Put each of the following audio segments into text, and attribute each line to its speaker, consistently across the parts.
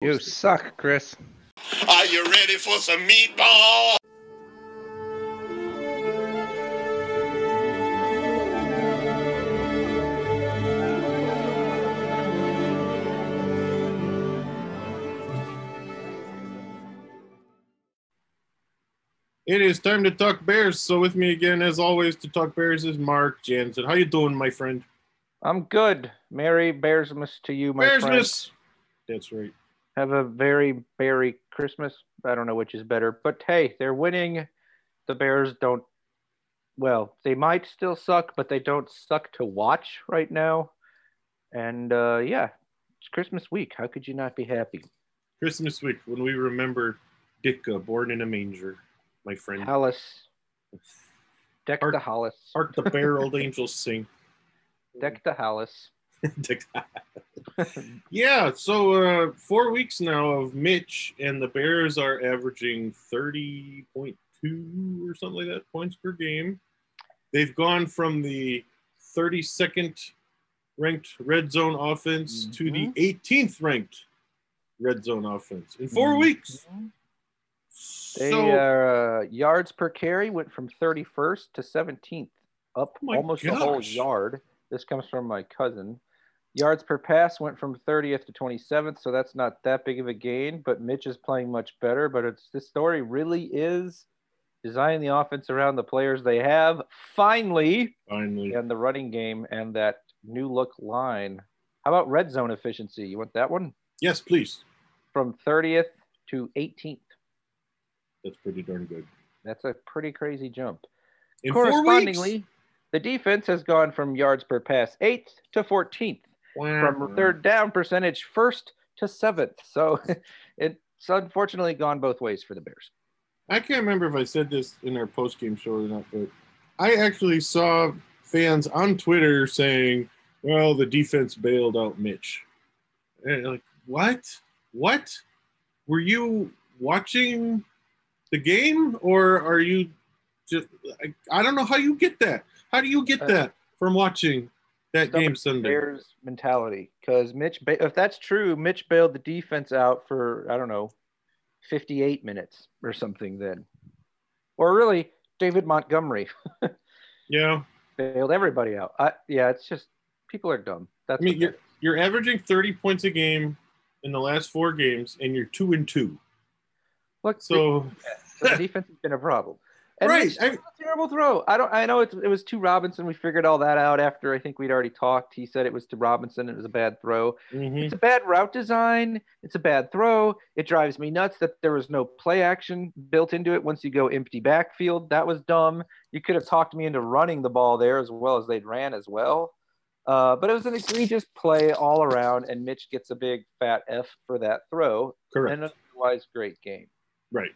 Speaker 1: You suck, Chris.
Speaker 2: Are you ready for some meatball?
Speaker 3: It is time to talk Bears. So with me again, as always, to talk Bears is Mark Jansen. How you doing, my friend?
Speaker 1: I'm good. Merry Bearsmas to you, my friend.
Speaker 3: Bearsmas. That's right.
Speaker 1: Have a very berry Christmas. I don't know which is better, but hey, they're winning. The Bears don't. Well, they might still suck, but they don't suck to watch right now. And uh, yeah, it's Christmas week. How could you not be happy?
Speaker 3: Christmas week when we remember Ditka born in a manger, my friend.
Speaker 1: Halas, deck
Speaker 3: Art-
Speaker 1: the Halas,
Speaker 3: Hark the bear old angels sing.
Speaker 1: deck the
Speaker 3: Halas. Yeah, so uh, four weeks now of Mitch, and the Bears are averaging 30.2 or something like that points per game. They've gone from the 32nd ranked red zone offense to the 18th ranked red zone offense in 4
Speaker 1: Mhm.
Speaker 3: weeks.
Speaker 1: They
Speaker 3: so,
Speaker 1: uh, yards per carry went from 31st to 17th, up
Speaker 3: Oh
Speaker 1: almost a whole yard. This comes from my cousin. Yards per pass went from 30th to 27th, so that's not that big of a gain. But Mitch is playing much better. But it's this story really is designing the offense around the players they have. Finally,
Speaker 3: finally,
Speaker 1: and the running game and that new look line. How about red zone efficiency? You want that one
Speaker 3: yes, please.
Speaker 1: from 30th to 18th?
Speaker 3: That's pretty darn good.
Speaker 1: That's a pretty crazy jump.
Speaker 3: In
Speaker 1: Correspondingly, the defense has gone from yards per pass eighth to 14th, from third down percentage first to seventh. So it's unfortunately gone both ways for the Bears.
Speaker 3: I can't remember if I said this in our post game show or not, but I actually saw fans on Twitter saying, "Well, the defense bailed out Mitch." And like, what? What? Were you watching the game, or are you just? I, I don't know how you get that. How do you get
Speaker 1: Uh,
Speaker 3: that from watching that game Sunday?
Speaker 1: Bears mentality, because Mitch, ba- if that's true, Mitch bailed the defense out for I don't know, 58 minutes or something. Then, or really, David Montgomery
Speaker 3: Yeah,
Speaker 1: bailed everybody out. I, yeah, it's just people are dumb. That's
Speaker 3: I mean, you're you're averaging thirty points a game in the last four games, and you're two and two.
Speaker 1: look.
Speaker 3: So
Speaker 1: So the defense has been a problem. And
Speaker 3: Right,
Speaker 1: Mitch
Speaker 3: I-
Speaker 1: a terrible throw. I don't. I know it, it was to Robinson. We figured all that out after I think we'd already talked. He said it was to Robinson. It was a bad throw.
Speaker 3: mhm.
Speaker 1: It's a bad route design. It's a bad throw. It drives me nuts that there was no play action built into it once you go empty backfield. That was dumb. You could have talked me into running the ball there as well as they'd ran as well. Uh, but it was an egregious play all around, and Mitch gets a big fat F for that throw.
Speaker 3: correct.
Speaker 1: And an otherwise great game.
Speaker 3: Right.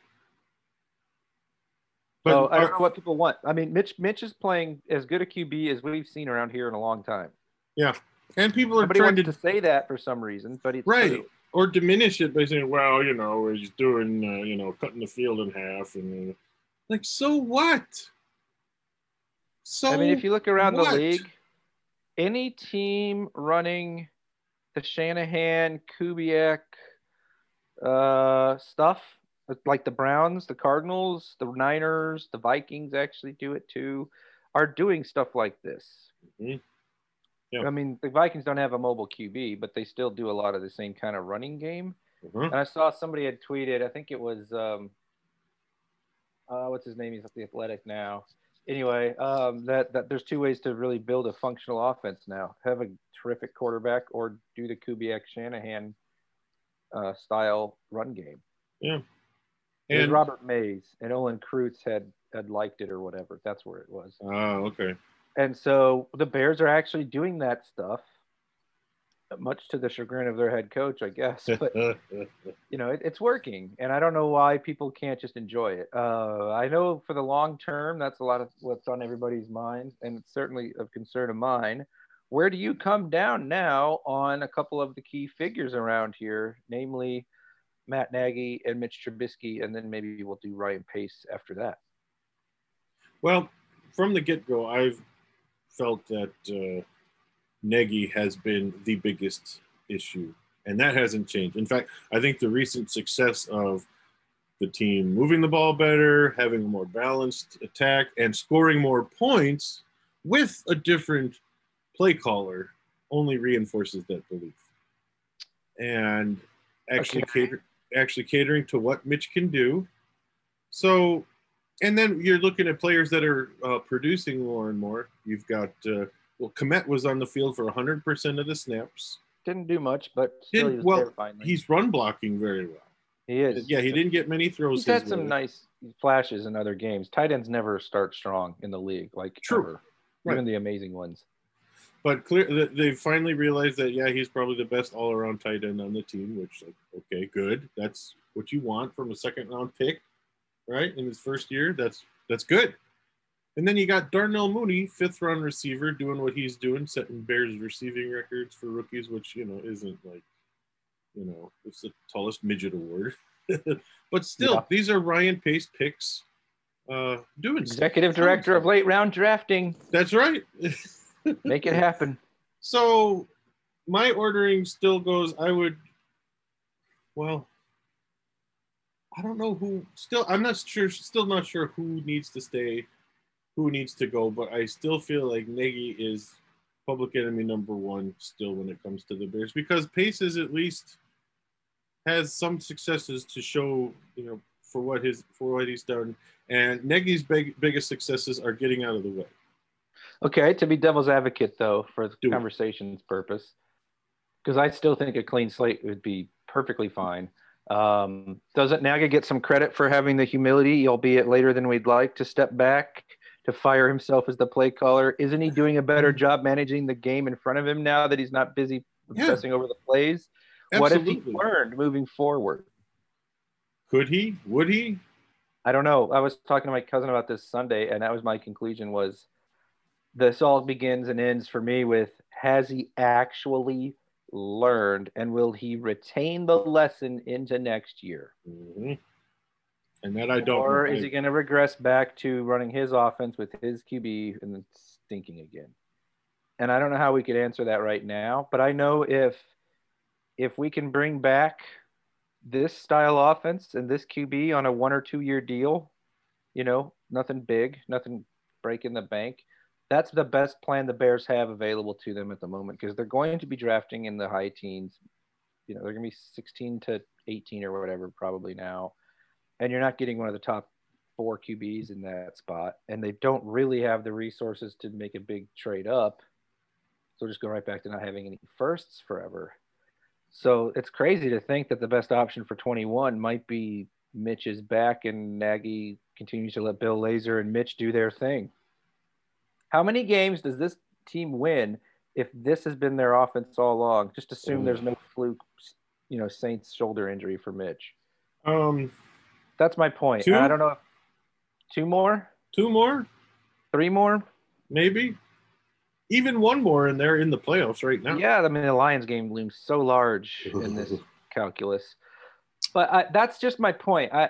Speaker 1: So
Speaker 3: But
Speaker 1: I don't know what people want. I mean, Mitch Mitch is playing as good a QB as we've seen around here in a long time.
Speaker 3: Yeah, and people are
Speaker 1: Nobody
Speaker 3: trying to,
Speaker 1: to say that for some reason, but it's
Speaker 3: right
Speaker 1: true.
Speaker 3: or diminish it by saying, "Well, you know, he's doing, uh, you know, cutting the field in half," and uh, like, so what? So
Speaker 1: I mean, if you look around
Speaker 3: what?
Speaker 1: the league, any team running the Shanahan, Kubiak uh, stuff, like the Browns, the Cardinals, the Niners, the Vikings actually do it too, are doing stuff like this.
Speaker 3: Mhm. Yeah.
Speaker 1: I mean, the Vikings don't have a mobile QB, but they still do a lot of the same kind of running game.
Speaker 3: Uh-huh.
Speaker 1: And I saw somebody had tweeted, I think it was, um, uh, what's his name? He's at the Athletic now. Anyway, um, that that there's two ways to really build a functional offense now: have a terrific quarterback, or do the Kubiak Shanahan uh, style run game.
Speaker 3: yeah, and
Speaker 1: Robert Mays and Olin Kreutz had had liked it or whatever. That's where it was.
Speaker 3: oh, okay,
Speaker 1: And so the Bears are actually doing that stuff, much to the chagrin of their head coach, I guess. But you know, it, it's working, and I don't know why people can't just enjoy it. Uh, I know for the long term, that's a lot of what's on everybody's mind, and it's certainly of concern of mine. Where do you come down now on a couple of the key figures around here, namely Matt Nagy and Mitch Trubisky, and then maybe we'll do Ryan Pace after that.
Speaker 3: Well, from the get go, I've felt that uh, Nagy has been the biggest issue And that hasn't changed. In fact, I think the recent success of the team moving the ball better, having a more balanced attack, and scoring more points with a different play caller only reinforces that belief. And actually
Speaker 1: Okay.
Speaker 3: cater, actually catering to what Mitch can do. So, and then you're looking at players that are uh, producing more and more. You've got uh, well, Kmet was on the field for 100% of the snaps.
Speaker 1: Didn't do much, but still he
Speaker 3: well. He's run blocking very well.
Speaker 1: he is.
Speaker 3: Yeah, he didn't get many throws.
Speaker 1: He's had some
Speaker 3: way.
Speaker 1: nice flashes in other games. Tight ends never start strong in the league, like
Speaker 3: True. Right.
Speaker 1: Even the amazing ones.
Speaker 3: But clear they finally realized that yeah he's probably the best all-around tight end on the team which like okay good that's what you want from a second round pick right in his first year that's that's good and then you got darnell mooney fifth round receiver doing what he's doing setting bears receiving records for rookies which you know isn't like you know it's the tallest midget award but still
Speaker 1: Yeah.
Speaker 3: these are ryan pace picks uh doing stuff.
Speaker 1: Executive director of late round drafting.
Speaker 3: that's right
Speaker 1: Make it happen.
Speaker 3: So my ordering still goes, I would, well, I don't know who, still, I'm not sure, still not sure who needs to stay, who needs to go, but I still feel like Nagy is public enemy number one still when it comes to the Bears because Pace is at least has some successes to show, you know, for what his for what he's done, and Nagy's big, biggest successes are getting out of the way.
Speaker 1: Okay, to be devil's advocate though, for the
Speaker 3: Do it.
Speaker 1: conversation's purpose, because I still think a clean slate would be perfectly fine. Um, doesn't Nagy get some credit for having the humility, albeit later than we'd like, to step back to fire himself as the play caller? Isn't he doing a better job managing the game in front of him now that he's not busy
Speaker 3: Yeah.
Speaker 1: obsessing over the plays? Absolutely. What if he learned moving forward?
Speaker 3: Could he? Would he?
Speaker 1: I don't know. I was talking to my cousin about this Sunday, and that was my conclusion was this all begins and ends for me with has he actually learned and will he retain the lesson into next year?
Speaker 3: Mhm. And that I don't.
Speaker 1: or is he going to regress back to running his offense with his QB and stinking again? And I don't know how we could answer that right now, but I know if if we can bring back this style offense and this QB on a one or two year deal, you know, nothing big, nothing breaking the bank. That's the best plan the Bears have available to them at the moment because they're going to be drafting in the high teens. You know, they're going to be 16 to 18 or whatever probably now and you're not getting one of the top four QBs in that spot, and they don't really have the resources to make a big trade up. So just go right back to not having any firsts forever. So it's crazy to think that the best option for 21 might be Mitch is back and Nagy continues to let Bill Lazor and Mitch do their thing. How many games does this team win if this has been their offense all along? Just assume there's no fluke, you know, Saints shoulder injury for Mitch.
Speaker 3: Um,
Speaker 1: That's my point.
Speaker 3: Two?
Speaker 1: I don't know. If, two more,
Speaker 3: two more,
Speaker 1: three more.
Speaker 3: maybe, even one more, and they're in the playoffs right now.
Speaker 1: Yeah, I mean the Lions game looms so large in this calculus. But I, that's just my point. I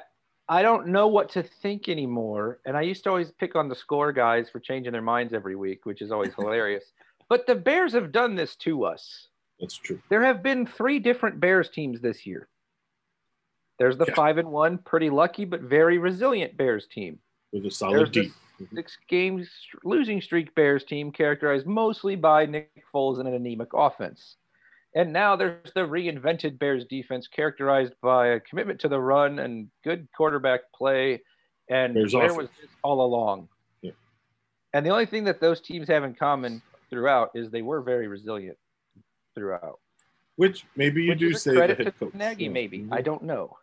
Speaker 1: I don't know what to think anymore. And I used to always pick on the score guys for changing their minds every week, which is always hilarious. But the Bears have done this to us.
Speaker 3: That's true.
Speaker 1: There have been three different Bears teams this year. There's the
Speaker 3: Yeah.
Speaker 1: five and one, pretty lucky but very resilient Bears team.
Speaker 3: With a
Speaker 1: There's
Speaker 3: solid
Speaker 1: the
Speaker 3: D.
Speaker 1: six games losing streak Bears team characterized mostly by Nick Foles and an anemic offense. And now there's the reinvented Bears defense characterized by a commitment to the run and good quarterback play. And
Speaker 3: Bears
Speaker 1: where
Speaker 3: offense.
Speaker 1: was this all along?
Speaker 3: Yeah.
Speaker 1: And the only thing that those teams have in common throughout is they were very resilient throughout.
Speaker 3: Which maybe you
Speaker 1: Which
Speaker 3: do say the
Speaker 1: credit to
Speaker 3: coach.
Speaker 1: Nagy, maybe.
Speaker 3: Mhm.
Speaker 1: I don't know.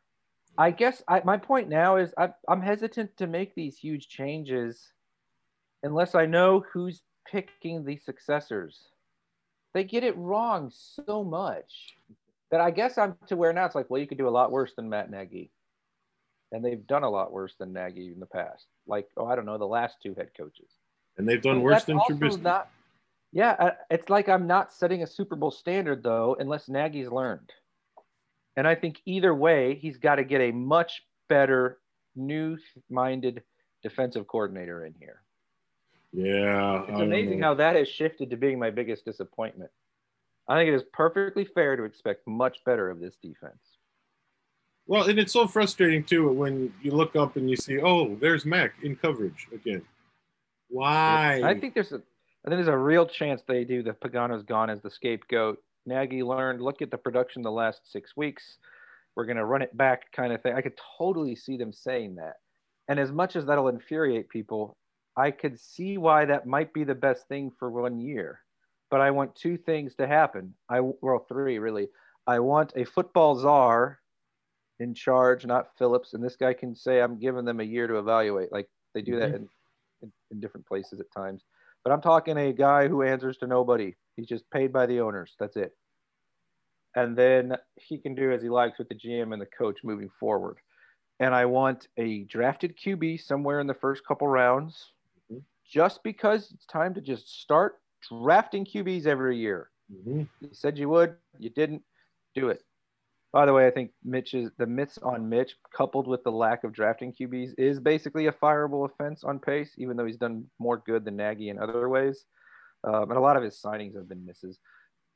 Speaker 1: I guess I, my point now is I, I'm hesitant to make these huge changes unless I know who's picking the successors. They get it wrong so much that I guess I'm to where now it's like, well, you could do a lot worse than Matt Nagy. And they've done a lot worse than Nagy in the past. Like, oh, I don't know, the last two head coaches.
Speaker 3: And they've done
Speaker 1: But
Speaker 3: worse than Trubisky.
Speaker 1: Not, yeah, uh, it's like I'm not setting a Super Bowl standard though, unless Nagy's learned. And I think either way, he's got to get a much better, new-minded defensive coordinator in here.
Speaker 3: Yeah.
Speaker 1: It's amazing how that has shifted to being my biggest disappointment. I think it is perfectly fair to expect much better of this defense.
Speaker 3: Well, and it's so frustrating too when you look up and you see, oh, there's Mack in coverage again. Why?
Speaker 1: I think there's a, I think there's a real chance they do the Pagano's gone as the scapegoat. Nagy learned, look at the production the last six weeks. We're going to run it back kind of thing. I could totally see them saying that. And as much as that'll infuriate people, I could see why that might be the best thing for one year. But I want two things to happen. I well, three really. I want a football czar in charge, not Phillips. And this guy can say, I'm giving them a year to evaluate. Like they do that
Speaker 3: Mhm.
Speaker 1: in, in, in different places at times. But I'm talking a guy who answers to nobody. He's just paid by the owners. That's it. And then he can do as he likes with the GM and the coach moving forward. And I want a drafted QB somewhere in the first couple rounds. Just because it's time to just start drafting QBs every year.
Speaker 3: Mhm.
Speaker 1: You said you would, you didn't do it. By the way, I think Mitch is the myths on Mitch, coupled with the lack of drafting QBs, is basically a fireable offense on pace, even though he's done more good than Nagy in other ways. Um, and a lot of his signings have been misses.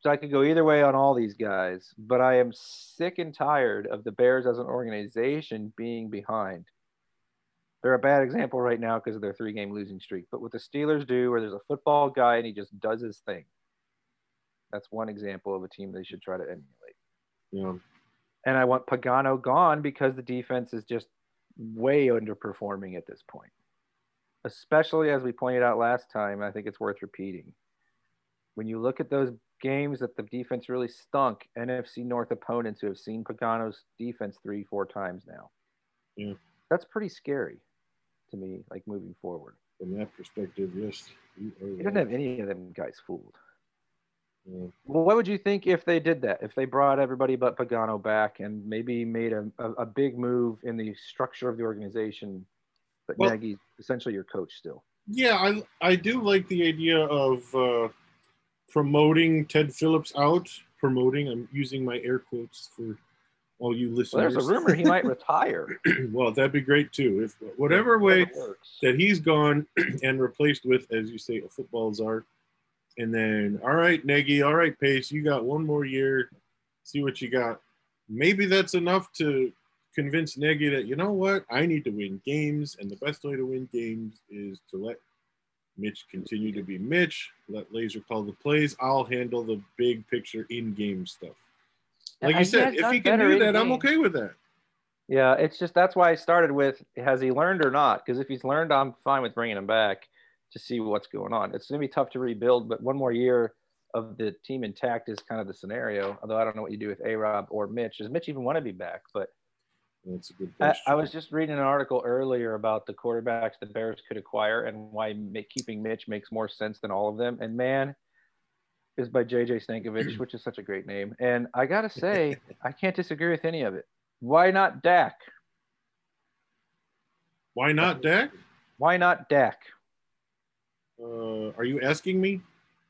Speaker 1: So I could go either way on all these guys, but I am sick and tired of the Bears as an organization being behind. They're a bad example right now because of their three game losing streak. But what the Steelers do, where there's a football guy and he just does his thing, that's one example of a team they should try to emulate.
Speaker 3: Yeah.
Speaker 1: And I want Pagano gone because the defense is just way underperforming at this point. Especially as we pointed out last time, I think it's worth repeating. When you look at those games that the defense really stunk, NFC North opponents who have seen Pagano's defense three, four times now.
Speaker 3: Yeah.
Speaker 1: That's pretty scary to me, like moving forward.
Speaker 3: From that perspective, yes. you
Speaker 1: doesn't have any of them guys fooled.
Speaker 3: Yeah.
Speaker 1: Well, what would you think if they did that? If they brought everybody but Pagano back and maybe made a, a, a big move in the structure of the organization, but
Speaker 3: Well-
Speaker 1: Nagy's essentially your coach still.
Speaker 3: Yeah, I I do like the idea of uh, promoting Ted Phillips out. Promoting, I'm using my air quotes for all you
Speaker 1: Well, there's a rumor he might retire.
Speaker 3: well, that'd be great too. If whatever way
Speaker 1: If it works.
Speaker 3: that he's gone and replaced with, as you say, a football czar, and then all right, Nagy, all right, Pace, you got one more year. See what you got. Maybe that's enough to convince Nagy that you know what, I need to win games, and the best way to win games is to let Mitch continue to be Mitch. Let Lazor call the plays. I'll handle the big picture in-game stuff. Like
Speaker 1: I-
Speaker 3: you said, if he can do that, I'm okay with that.
Speaker 1: Yeah, it's just that's why I started with has he learned or not? Because if he's learned, I'm fine with bringing him back to see what's going on. It's going to be tough to rebuild, but one more year of the team intact is kind of the scenario. Although I don't know what you do with A Rob or Mitch. Does Mitch even want to be back? But
Speaker 3: That's a good
Speaker 1: I,
Speaker 3: question.
Speaker 1: I was just reading an article earlier about the quarterbacks the Bears could acquire and why ma- keeping Mitch makes more sense than all of them. And man, is by JJ Stankevitz, which is such a great name. And I gotta say, I can't disagree with any of it. Why not Dak?
Speaker 3: Why not Dak?
Speaker 1: Why not Dak?
Speaker 3: Uh, are you asking me?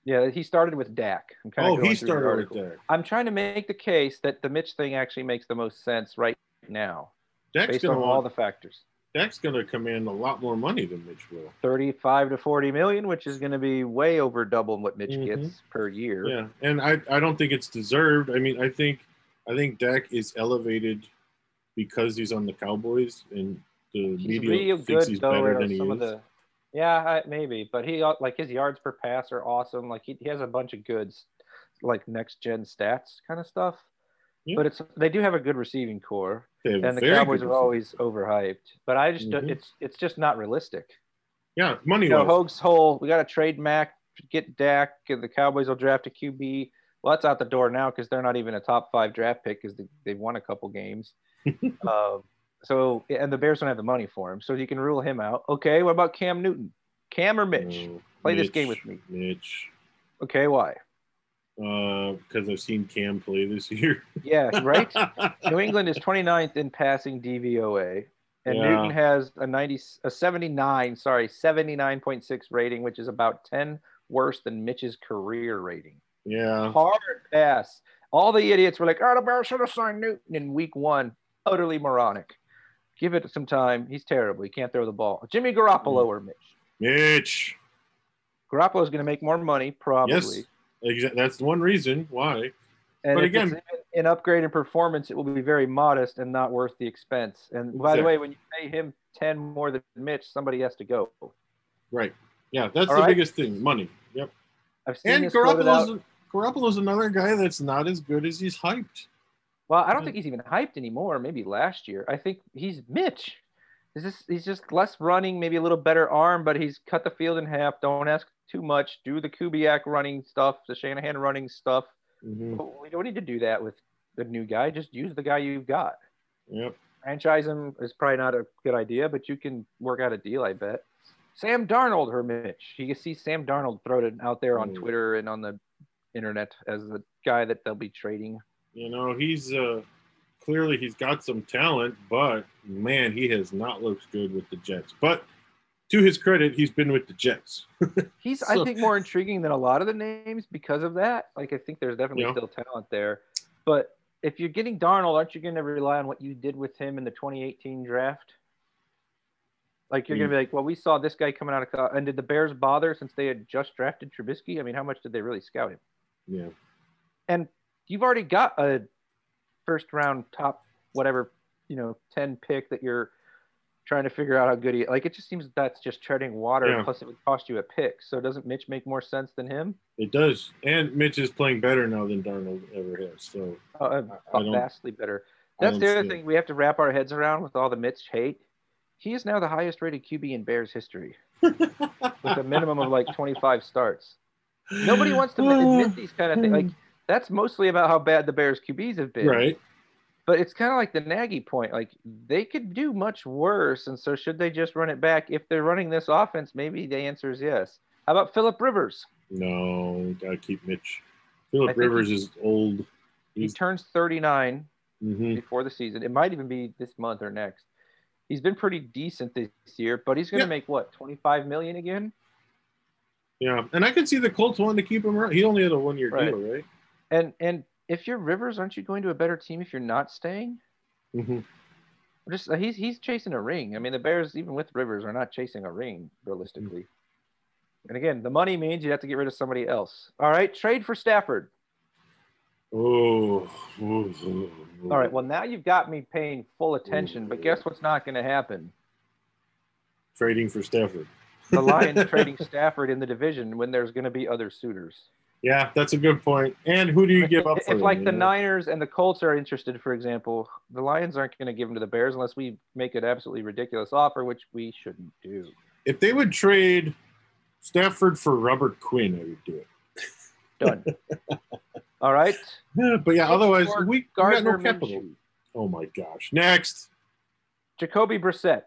Speaker 1: Yeah, he started with Dak.
Speaker 3: Oh, he started with. Dak.
Speaker 1: I'm trying to make the case that the Mitch thing actually makes the most sense right now,
Speaker 3: Dak's
Speaker 1: based on all the factors.
Speaker 3: Dak's gonna command a lot more money than Mitch will.
Speaker 1: 35 to 40 million, which is going to be way over double what Mitch
Speaker 3: Mhm.
Speaker 1: gets per year.
Speaker 3: Yeah, and I, I don't think it's deserved. I mean, I think I think Dak is elevated because he's on the Cowboys and the
Speaker 1: He's
Speaker 3: media
Speaker 1: real
Speaker 3: thinks
Speaker 1: good
Speaker 3: he's
Speaker 1: though
Speaker 3: better than he
Speaker 1: some
Speaker 3: is.
Speaker 1: of the. Yeah, I, maybe, but he like his yards per pass are awesome. Like he, he has a bunch of goods, like next gen stats kind of stuff.
Speaker 3: Yeah.
Speaker 1: But it's they do have a good receiving core, and the Cowboys are always overhyped. But I just
Speaker 3: Mhm.
Speaker 1: it's it's just not realistic.
Speaker 3: yeah, money
Speaker 1: You know. Hoge's whole we got to trade Mack, get Dak, and the Cowboys will draft a QB. Well, that's out the door now because they're not even a top five draft pick because they, they've won a couple games. um, so, and the Bears don't have the money for him, so you can rule him out. Okay, what about Cam Newton? Cam or Mitch?
Speaker 3: No,
Speaker 1: Play this game with me.
Speaker 3: Mitch.
Speaker 1: Okay, why?
Speaker 3: Uh, because I've seen Cam play this year.
Speaker 1: Yeah, right. New England is 29th in passing DVOA, and
Speaker 3: Yeah.
Speaker 1: Newton has a 90, a 79, sorry, 79.6 rating, which is about 10 worse than Mitch's career rating.
Speaker 3: yeah,
Speaker 1: hard pass. All the idiots were like, "Oh, the Bears should have signed Newton in week one." Utterly moronic. Give it some time. He's terrible. He can't throw the ball. Jimmy Garoppolo mm. or Mitch.
Speaker 3: Mitch.
Speaker 1: Garoppolo is going to make more money, probably.
Speaker 3: Yes, That's one reason why.
Speaker 1: And
Speaker 3: But again-
Speaker 1: an upgrade in performance, it will be very modest and not worth the expense. And by the way, when you pay him 10 more than Mitch, somebody has to go.
Speaker 3: Right. Yeah, that's
Speaker 1: All
Speaker 3: the
Speaker 1: right.
Speaker 3: biggest thing. Money. Yep.
Speaker 1: I've seen
Speaker 3: And. Garoppolo's Garoppolo's another guy that's not as good as he's hyped.
Speaker 1: Well, I don't think he's even hyped anymore. Maybe last year. I think he's Mitch. He's just he's just less running, maybe a little better arm, but he's cut the field in half. Don't ask too much. Do the Kubiak running stuff, the Shanahan running stuff.
Speaker 3: Mhm.
Speaker 1: We don't need to do that with the new guy. Just use the guy you've got.
Speaker 3: Yep.
Speaker 1: Franchise him is probably not a good idea, but you can work out a deal, I bet. Sam Darnold, her Mitch. You can see Sam Darnold throw it out there on
Speaker 3: Mm.
Speaker 1: Twitter and on the internet as the guy that they'll be trading.
Speaker 3: You know, he's uh clearly he's got some talent, but man, he has not looked good with the Jets. But to his credit, he's been with the Jets.
Speaker 1: He's,
Speaker 3: So-
Speaker 1: I think, more intriguing than a lot of the names because of that. Like, I think there's definitely
Speaker 3: Yeah.
Speaker 1: still talent there. But if you're getting Darnold, aren't you going to rely on what you did with him in the 2018 draft? Like, you're going
Speaker 3: Hmm.
Speaker 1: to be like, well, we saw this guy coming out of. And did the Bears bother since they had just drafted Trubisky? I mean, how much did they really scout him?
Speaker 3: Yeah.
Speaker 1: And you've already got a first round top, whatever, you know, 10 pick that you're trying to figure out how good he like it just seems that's just treading water
Speaker 3: Yeah.
Speaker 1: plus it would cost you a pick so doesn't mitch make more sense than him
Speaker 3: It does. And Mitch is playing better now than Darnold ever has. So
Speaker 1: uh,
Speaker 3: I- I
Speaker 1: vastly better that's the other
Speaker 3: see it.
Speaker 1: thing we have to wrap our heads around with all the mitch hate he is now the highest rated qb in bears history with a minimum of like 25 starts nobody wants to admit these kind of things like that's mostly about how bad the bears qb's have been
Speaker 3: right.
Speaker 1: But it's kind of like the Nagy point. Like they could do much worse. And so should they just run it back? If they're running this offense, maybe the answer is yes. How about Philip Rivers?
Speaker 3: No, gotta keep Mitch. Philip Rivers
Speaker 1: he-
Speaker 3: is old.
Speaker 1: He turns 39
Speaker 3: mhm.
Speaker 1: before the season. It might even be this month or next. He's been pretty decent this year, but he's going to
Speaker 3: Yeah.
Speaker 1: make what 25 million again.
Speaker 3: yeah, and I can see the Colts wanting to keep him around. He only had a one year
Speaker 1: Right.
Speaker 3: deal, right?
Speaker 1: And and if you're Rivers, aren't you going to a better team if you're not staying?
Speaker 3: hmm
Speaker 1: Just he's he's chasing a ring. I mean, the Bears, even with Rivers, are not chasing a ring realistically. And again, the money means you have to get rid of somebody else. All right, trade for Stafford.
Speaker 3: Oh.
Speaker 1: All right, well now you've got me paying full attention, but guess what's not going to happen?
Speaker 3: trading for Stafford.
Speaker 1: The Lions trading Stafford in the division when there's going to be other suitors.
Speaker 3: Yeah, that's a good point. And who do you give up
Speaker 1: If
Speaker 3: for?
Speaker 1: like
Speaker 3: him,
Speaker 1: the
Speaker 3: you know?
Speaker 1: Niners and the Colts are interested, for example, the Lions aren't going to give him to the Bears unless we make an absolutely ridiculous offer, which we shouldn't do.
Speaker 3: If they would trade Stafford for Robert Quinn, I would do it.
Speaker 1: Done. All right.
Speaker 3: Yeah, but yeah, otherwise we, we got no capital.
Speaker 1: Minshew.
Speaker 3: Oh my gosh! Next,
Speaker 1: Jacoby Brissett.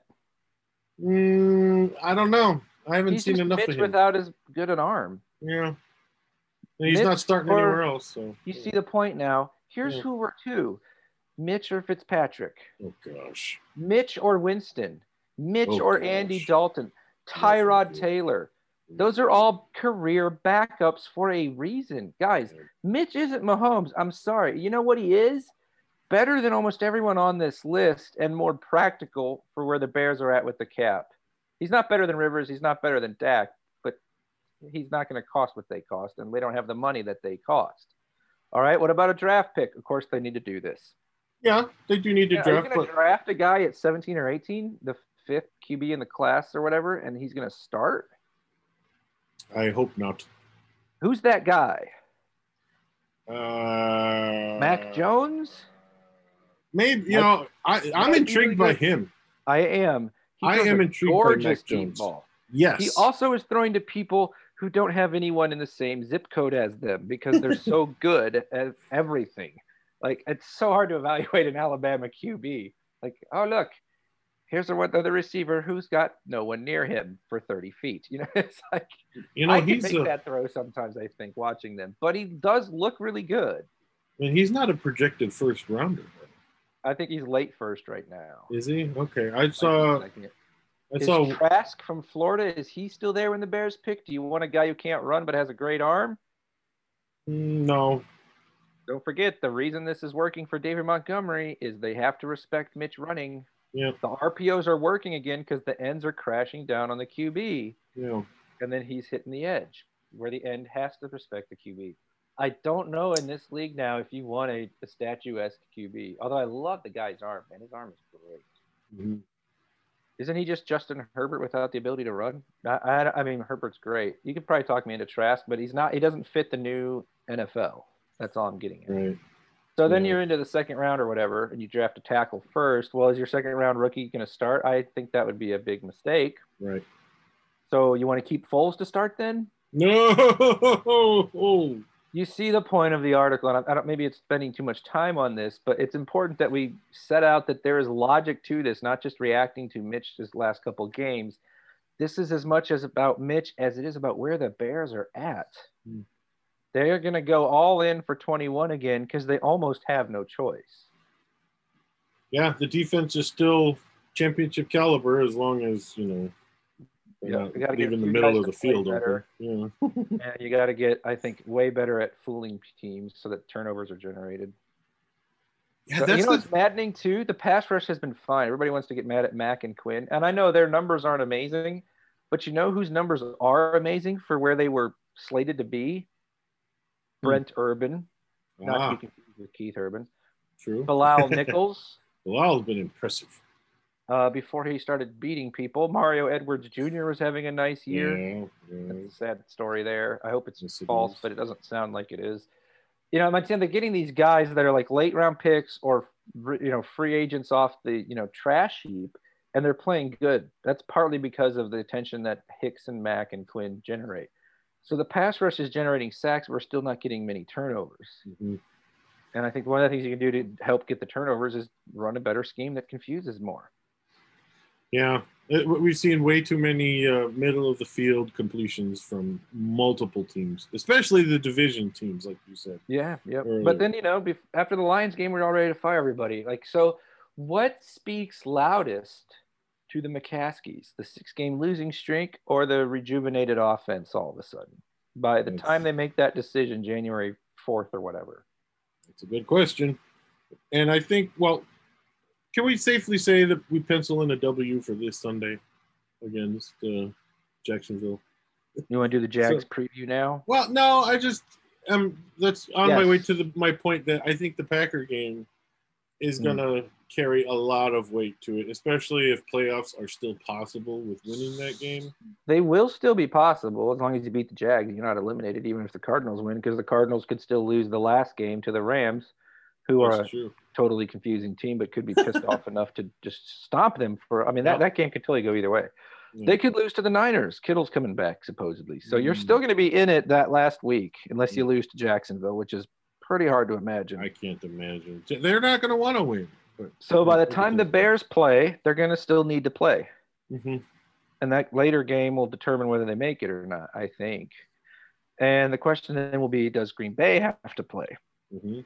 Speaker 3: mm, I don't know. I haven't
Speaker 1: He's
Speaker 3: seen enough of him.
Speaker 1: without as good an arm.
Speaker 3: Yeah, he's
Speaker 1: Mitch
Speaker 3: not starting
Speaker 1: or-
Speaker 3: anywhere else. So
Speaker 1: You see the point now. Here's
Speaker 3: Yeah.
Speaker 1: who we're two Mitch or Fitzpatrick,
Speaker 3: Oh gosh.
Speaker 1: Mitch or Winston, Mitch
Speaker 3: Oh,
Speaker 1: or
Speaker 3: gosh.
Speaker 1: Andy Dalton, Tyrod. Taylor. Mm. Those are all career backups for a reason. Guys, Mitch isn't Mahomes. I'm sorry. You know what he is? Better than almost everyone on this list and more practical for where the Bears are at with the cap. He's not better than Rivers. He's not better than Dak, he's not going to cost what they cost, and they don't have the money that they cost. All right. What about a draft pick? Of course, they need to do this.
Speaker 3: Yeah, they do need to
Speaker 1: Yeah, Are
Speaker 3: draft,
Speaker 1: going to draft a guy at 17 or 18, the fifth QB in the class or whatever, and he's going to start?
Speaker 3: I hope not.
Speaker 1: Who's that guy?
Speaker 3: Uh,
Speaker 1: Mac Jones?
Speaker 3: Maybe you know I, I'm intrigued by him.
Speaker 1: I am. He
Speaker 3: I am intrigued by Mac Jones.
Speaker 1: ball.
Speaker 3: Yes.
Speaker 1: He also is throwing to people who don't have anyone in the same zip code as them because they're so good at everything. Like it's so hard to evaluate an Alabama QB. Like, oh look, here's one other receiver who's got no one near him for 30 feet. You know, it's like
Speaker 3: you know
Speaker 1: I
Speaker 3: he's
Speaker 1: make
Speaker 3: a,
Speaker 1: that throw sometimes. I think watching them, but he does look really good.
Speaker 3: and he's not a projected first rounder.
Speaker 1: I think he's late first right now.
Speaker 3: Is he? Okay. I saw.
Speaker 1: Like,
Speaker 3: I
Speaker 1: Is. Trask from Florida, is he still there when the Bears pick? Do you want a guy who can't run but has a great arm?
Speaker 3: No.
Speaker 1: Don't forget, the reason this is working for David Montgomery is they have to respect Mitch running.
Speaker 3: Yeah.
Speaker 1: The RPOs are working again because the ends are crashing down on the QB,
Speaker 3: Yeah.
Speaker 1: and then he's hitting the edge where the end has to respect the QB. I don't know in this league now if you want a, a statuesque QB. Although I love the guy's arm, man. His arm is great.
Speaker 3: Mhm.
Speaker 1: Isn't he just Justin Herbert without the ability to run? I, I, I mean, Herbert's great. You could probably talk me into Trask, but he's not. He doesn't fit the new NFL. That's all I'm getting at.
Speaker 3: Right.
Speaker 1: So then
Speaker 3: Yeah.
Speaker 1: you're into the second round or whatever, and you draft a tackle first. Well, is your second round rookie going to start? I think that would be a big mistake.
Speaker 3: Right.
Speaker 1: So you want to keep Foles to start then?
Speaker 3: No.
Speaker 1: You see the point of the article, and I don't. Maybe it's spending too much time on this, but it's important that we set out that there is logic to this, not just reacting to Mitch's last couple games. This is as much as about Mitch as it is about where the Bears are at.
Speaker 3: Hmm.
Speaker 1: They're going to go all in for 21 again because they almost have no choice.
Speaker 3: Yeah, the defense is still championship caliber as long as you know. They're
Speaker 1: Yeah,
Speaker 3: not
Speaker 1: we gotta get a
Speaker 3: the middle of the field open.
Speaker 1: better.
Speaker 3: Yeah.
Speaker 1: and you got to get, I think, way better at fooling teams so that turnovers are generated.
Speaker 3: Yeah,
Speaker 1: So, you know
Speaker 3: the,
Speaker 1: what's maddening too? The pass rush has been fine. Everybody wants to get mad at Mack and Quinn, and I know their numbers aren't amazing, but you know whose numbers are amazing for where they were slated to be?
Speaker 3: Hmm.
Speaker 1: Brent Urban, not to be confused with Keith Urban,
Speaker 3: true.
Speaker 1: Bilal Nichols.
Speaker 3: Bilal's been impressive.
Speaker 1: Uh, before he started beating people, Mario Edwards Jr. was having a nice year.
Speaker 3: Yeah, yeah.
Speaker 1: That's a sad story there. I hope it's
Speaker 3: Yes, it
Speaker 1: false,
Speaker 3: is.
Speaker 1: but it doesn't sound like it is. You know, I'm saying they're getting these guys that are like late round picks or you know free agents off the you know trash heap, and they're playing good. That's partly because of the attention that Hicks and Mack and Quinn generate. So the pass rush is generating sacks. We're still not getting many turnovers,
Speaker 3: Mhm.
Speaker 1: and I think one of the things you can do to help get the turnovers is run a better scheme that confuses more.
Speaker 3: Yeah, It- we've seen way too many uh, middle of the field completions from multiple teams, especially the division teams, like you said.
Speaker 1: Yeah, yeah.
Speaker 3: Earlier.
Speaker 1: But then you know, bef- after the Lions game, we're all ready to fire everybody. Like, so what speaks loudest to the McCaskeys? The six-game losing streak or the rejuvenated offense? All of a sudden, by the time they make that decision, January fourth or whatever.
Speaker 3: It's a good question, and I think well, can we safely say that we pencil in a W for this Sunday against uh, Jacksonville?
Speaker 1: You want to do the Jags
Speaker 3: So-
Speaker 1: preview now?
Speaker 3: Well, no, I just um that's on my way to the my point that I think the Packer game is
Speaker 1: Mm.
Speaker 3: gonna carry a lot of weight to it, especially if playoffs are still possible with winning that game.
Speaker 1: They will still be possible as long as you beat the Jags. You're not eliminated, even if the Cardinals win, because the Cardinals could still lose the last game to the Rams, who are
Speaker 3: a true.
Speaker 1: totally confusing team, but could be pissed off enough to just stomp them for. I mean, that,
Speaker 3: Yeah.
Speaker 1: that game could totally go either way.
Speaker 3: Yeah.
Speaker 1: They could lose to the Niners. Kittle's coming back supposedly, so you're
Speaker 3: Mm.
Speaker 1: still going to be in it that last week, unless you lose to Jacksonville, which is pretty hard to imagine.
Speaker 3: I can't imagine. They're not gonna want to win.
Speaker 1: So by the time the. Bears play, they're going to still need to play,
Speaker 3: Mhm.
Speaker 1: and that later game will determine whether they make it or not. I think. And the question then will be, does Green Bay have to play?
Speaker 3: Mhm.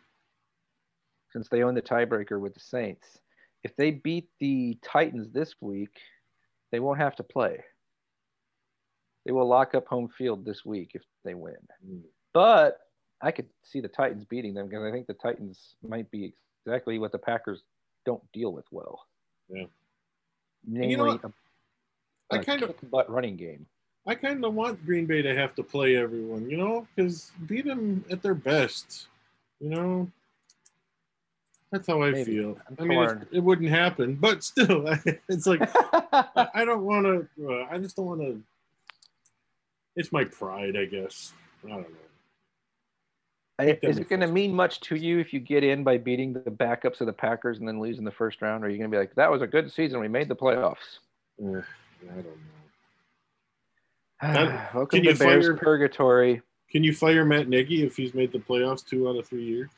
Speaker 1: Since they own the tiebreaker with the Saints. If they beat the Titans this week, they won't have to play. They will lock up home field this week if they win.
Speaker 3: Mm.
Speaker 1: But I could see the Titans beating them because I think the Titans might be exactly what the Packers don't deal with well.
Speaker 3: Yeah.
Speaker 1: Namely,
Speaker 3: you know what?
Speaker 1: a,
Speaker 3: I
Speaker 1: a
Speaker 3: kind of
Speaker 1: butt running game.
Speaker 3: I kind of want Green Bay to have to play everyone, you know, because beat them at their best, you know. That's how I
Speaker 1: Maybe.
Speaker 3: feel.
Speaker 1: I'm
Speaker 3: I mean, it, it wouldn't happen, but still, it's like I, I don't want to. Uh, I just don't want to. It's my pride, I guess. I don't know.
Speaker 1: Is it going to mean much to you if you get in by beating the backups of the Packers and then losing the first round? Or are you going to be like, that was a good season. We made the playoffs?
Speaker 3: Uh, I don't know.
Speaker 1: Welcome
Speaker 3: can
Speaker 1: to
Speaker 3: you
Speaker 1: Bears
Speaker 3: fire-
Speaker 1: purgatory.
Speaker 3: Can you fire Matt Nagy if he's made the playoffs two out of three years?